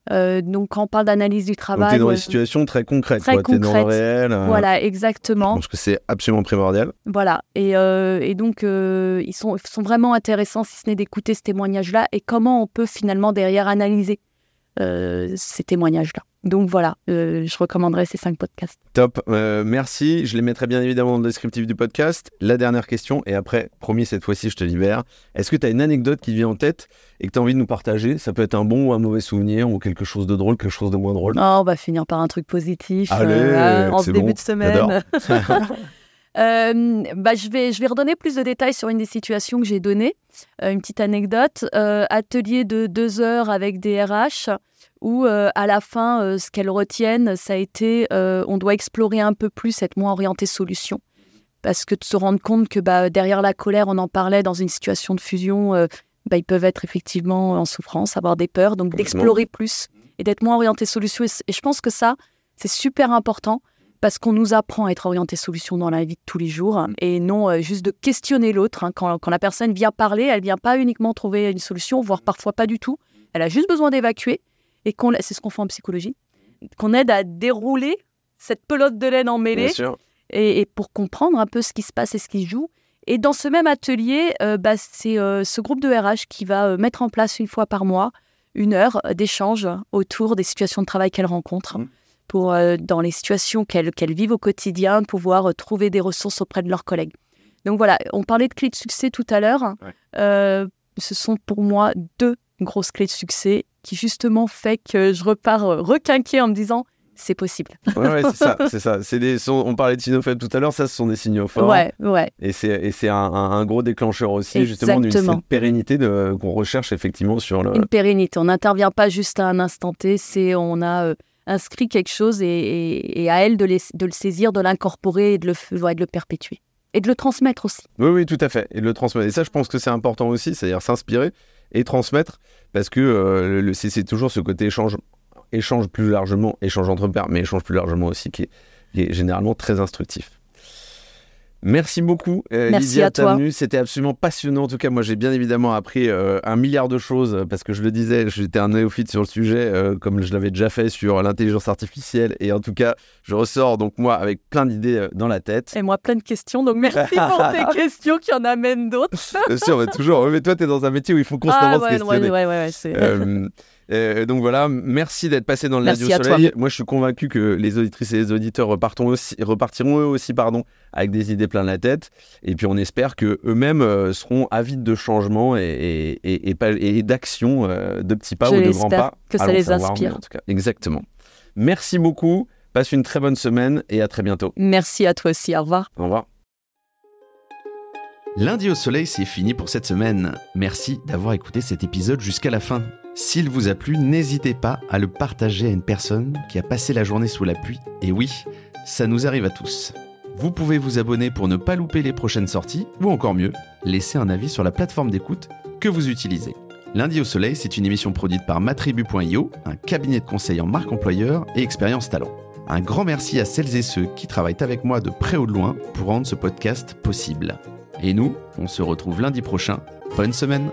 Euh, donc, quand on parle d'analyse du travail, t'es dans ouais, des situations très concrètes, Très quoi. T'es dans le concrètes. réel. euh, voilà, Je exactement. pense que c'est absolument primordial. Voilà. Et, et donc, ils, sont, ils sont vraiment intéressants, si ce n'est d'écouter ce témoignage-là et comment on peut finalement derrière analyser euh, ces témoignages-là. Donc voilà, euh, je recommanderais ces cinq podcasts. Top, euh, merci. Je les mettrai bien évidemment dans le descriptif du podcast. La dernière question, et après, promis, cette fois-ci, je te libère. Est-ce que tu as une anecdote qui te vient en tête et que tu as envie de nous partager? Ça peut être un bon ou un mauvais souvenir, ou quelque chose de drôle, quelque chose de moins drôle. Oh, on va finir par un truc positif Allez, en ce c'est début bon, de semaine. (laughs) Euh, bah, je, vais, je vais redonner plus de détails sur une des situations que j'ai données. Euh, une petite anecdote. Euh, atelier de deux heures avec des RH où à la fin, ce qu'elles retiennent, ça a été on doit explorer un peu plus, être moins orienté solution. Parce que de se rendre compte que bah, derrière la colère, on en parlait dans une situation de fusion, bah, ils peuvent être effectivement en souffrance, avoir des peurs. Donc d'explorer plus et d'être moins orienté solution. Et je pense que ça, c'est super important parce qu'on nous apprend à être orienté solution dans la vie de tous les jours hein, et non euh, juste de questionner l'autre. hein. Quand, quand la personne vient parler, elle vient pas uniquement trouver une solution, voire parfois pas du tout. Elle a juste besoin d'évacuer et qu'on, c'est ce qu'on fait en psychologie, qu'on aide à dérouler cette pelote de laine emmêlée et, et pour comprendre un peu ce qui se passe et ce qui se joue. Et dans ce même atelier, euh, bah, c'est euh, ce groupe de RH qui va euh, mettre en place une fois par mois une heure d'échange autour des situations de travail qu'elles rencontrent Mhm. Pour, euh, dans les situations qu'elles vivent au quotidien, pouvoir euh, trouver des ressources auprès de leurs collègues. Donc voilà, on parlait de clés de succès tout à l'heure. Ouais. Euh, ce sont pour moi deux grosses clés de succès qui justement fait que je repars requinquée en me disant c'est possible. Ouais, ouais, c'est ça. (laughs) C'est ça. C'est des, sont- on parlait de signaux faibles tout à l'heure, ça, ce sont des signaux forts. Ouais, ouais. Et c'est, et c'est un, un- un gros déclencheur aussi, justement, d'une Exactement. pérennité de, qu'on recherche effectivement sur le. une pérennité. On n'intervient pas juste à un instant T, c'est on a euh, inscrit quelque chose et, à elle de, le saisir, de l'incorporer et de le, de le perpétuer. Et de le transmettre aussi. Oui, oui, tout à fait. Et de le transmettre. Et ça, je pense que c'est important aussi, c'est-à-dire s'inspirer et transmettre, parce que euh, c'est, toujours ce côté échange, échange plus largement, échange entre pairs, mais échange plus largement aussi, qui est généralement très instructif. Merci beaucoup, euh, Merci Lydia. C'était absolument passionnant. En tout cas, moi, j'ai bien évidemment appris euh, un milliard de choses euh, parce que je le disais, j'étais un néophyte sur le sujet, euh, comme je l'avais déjà fait sur l'intelligence artificielle. Et en tout cas, je ressors donc moi avec plein d'idées dans la tête. Et moi, plein de questions. Donc, merci pour (laughs) tes questions qui en amènent d'autres. Bien sûr, mais toujours. Mais toi, tu es dans un métier où il faut constamment Ah, se ouais, questionner. ouais, ouais, ouais, ouais, c'est- Euh, donc voilà, merci d'être passé dans le Merci Lundi au à Soleil. Moi, je suis convaincu que les auditrices et les auditeurs repartiront aussi, repartiront eux aussi pardon, avec des idées plein la tête. Et puis, on espère que eux-mêmes euh, seront avides de changement et, et, et, et pas- et d'action, euh, de petits pas Je ou de grands pas. que ça Allons les savoir, inspire. mais en tout cas, exactement. Merci beaucoup. Passe une très bonne semaine et à très bientôt. Merci à toi aussi. Au revoir. Au revoir. Lundi au soleil, c'est fini pour cette semaine. Merci d'avoir écouté cet épisode jusqu'à la fin. S'il vous a plu, n'hésitez pas à le partager à une personne qui a passé la journée sous la pluie. Et oui, ça nous arrive à tous. Vous pouvez vous abonner pour ne pas louper les prochaines sorties, ou encore mieux, laisser un avis sur la plateforme d'écoute que vous utilisez. Lundi au soleil, c'est une émission produite par matribu.io, un cabinet de conseil en marque employeur et expérience talent. Un grand merci à celles et ceux qui travaillent avec moi de près ou de loin pour rendre ce podcast possible. Et nous, on se retrouve lundi prochain. Bonne semaine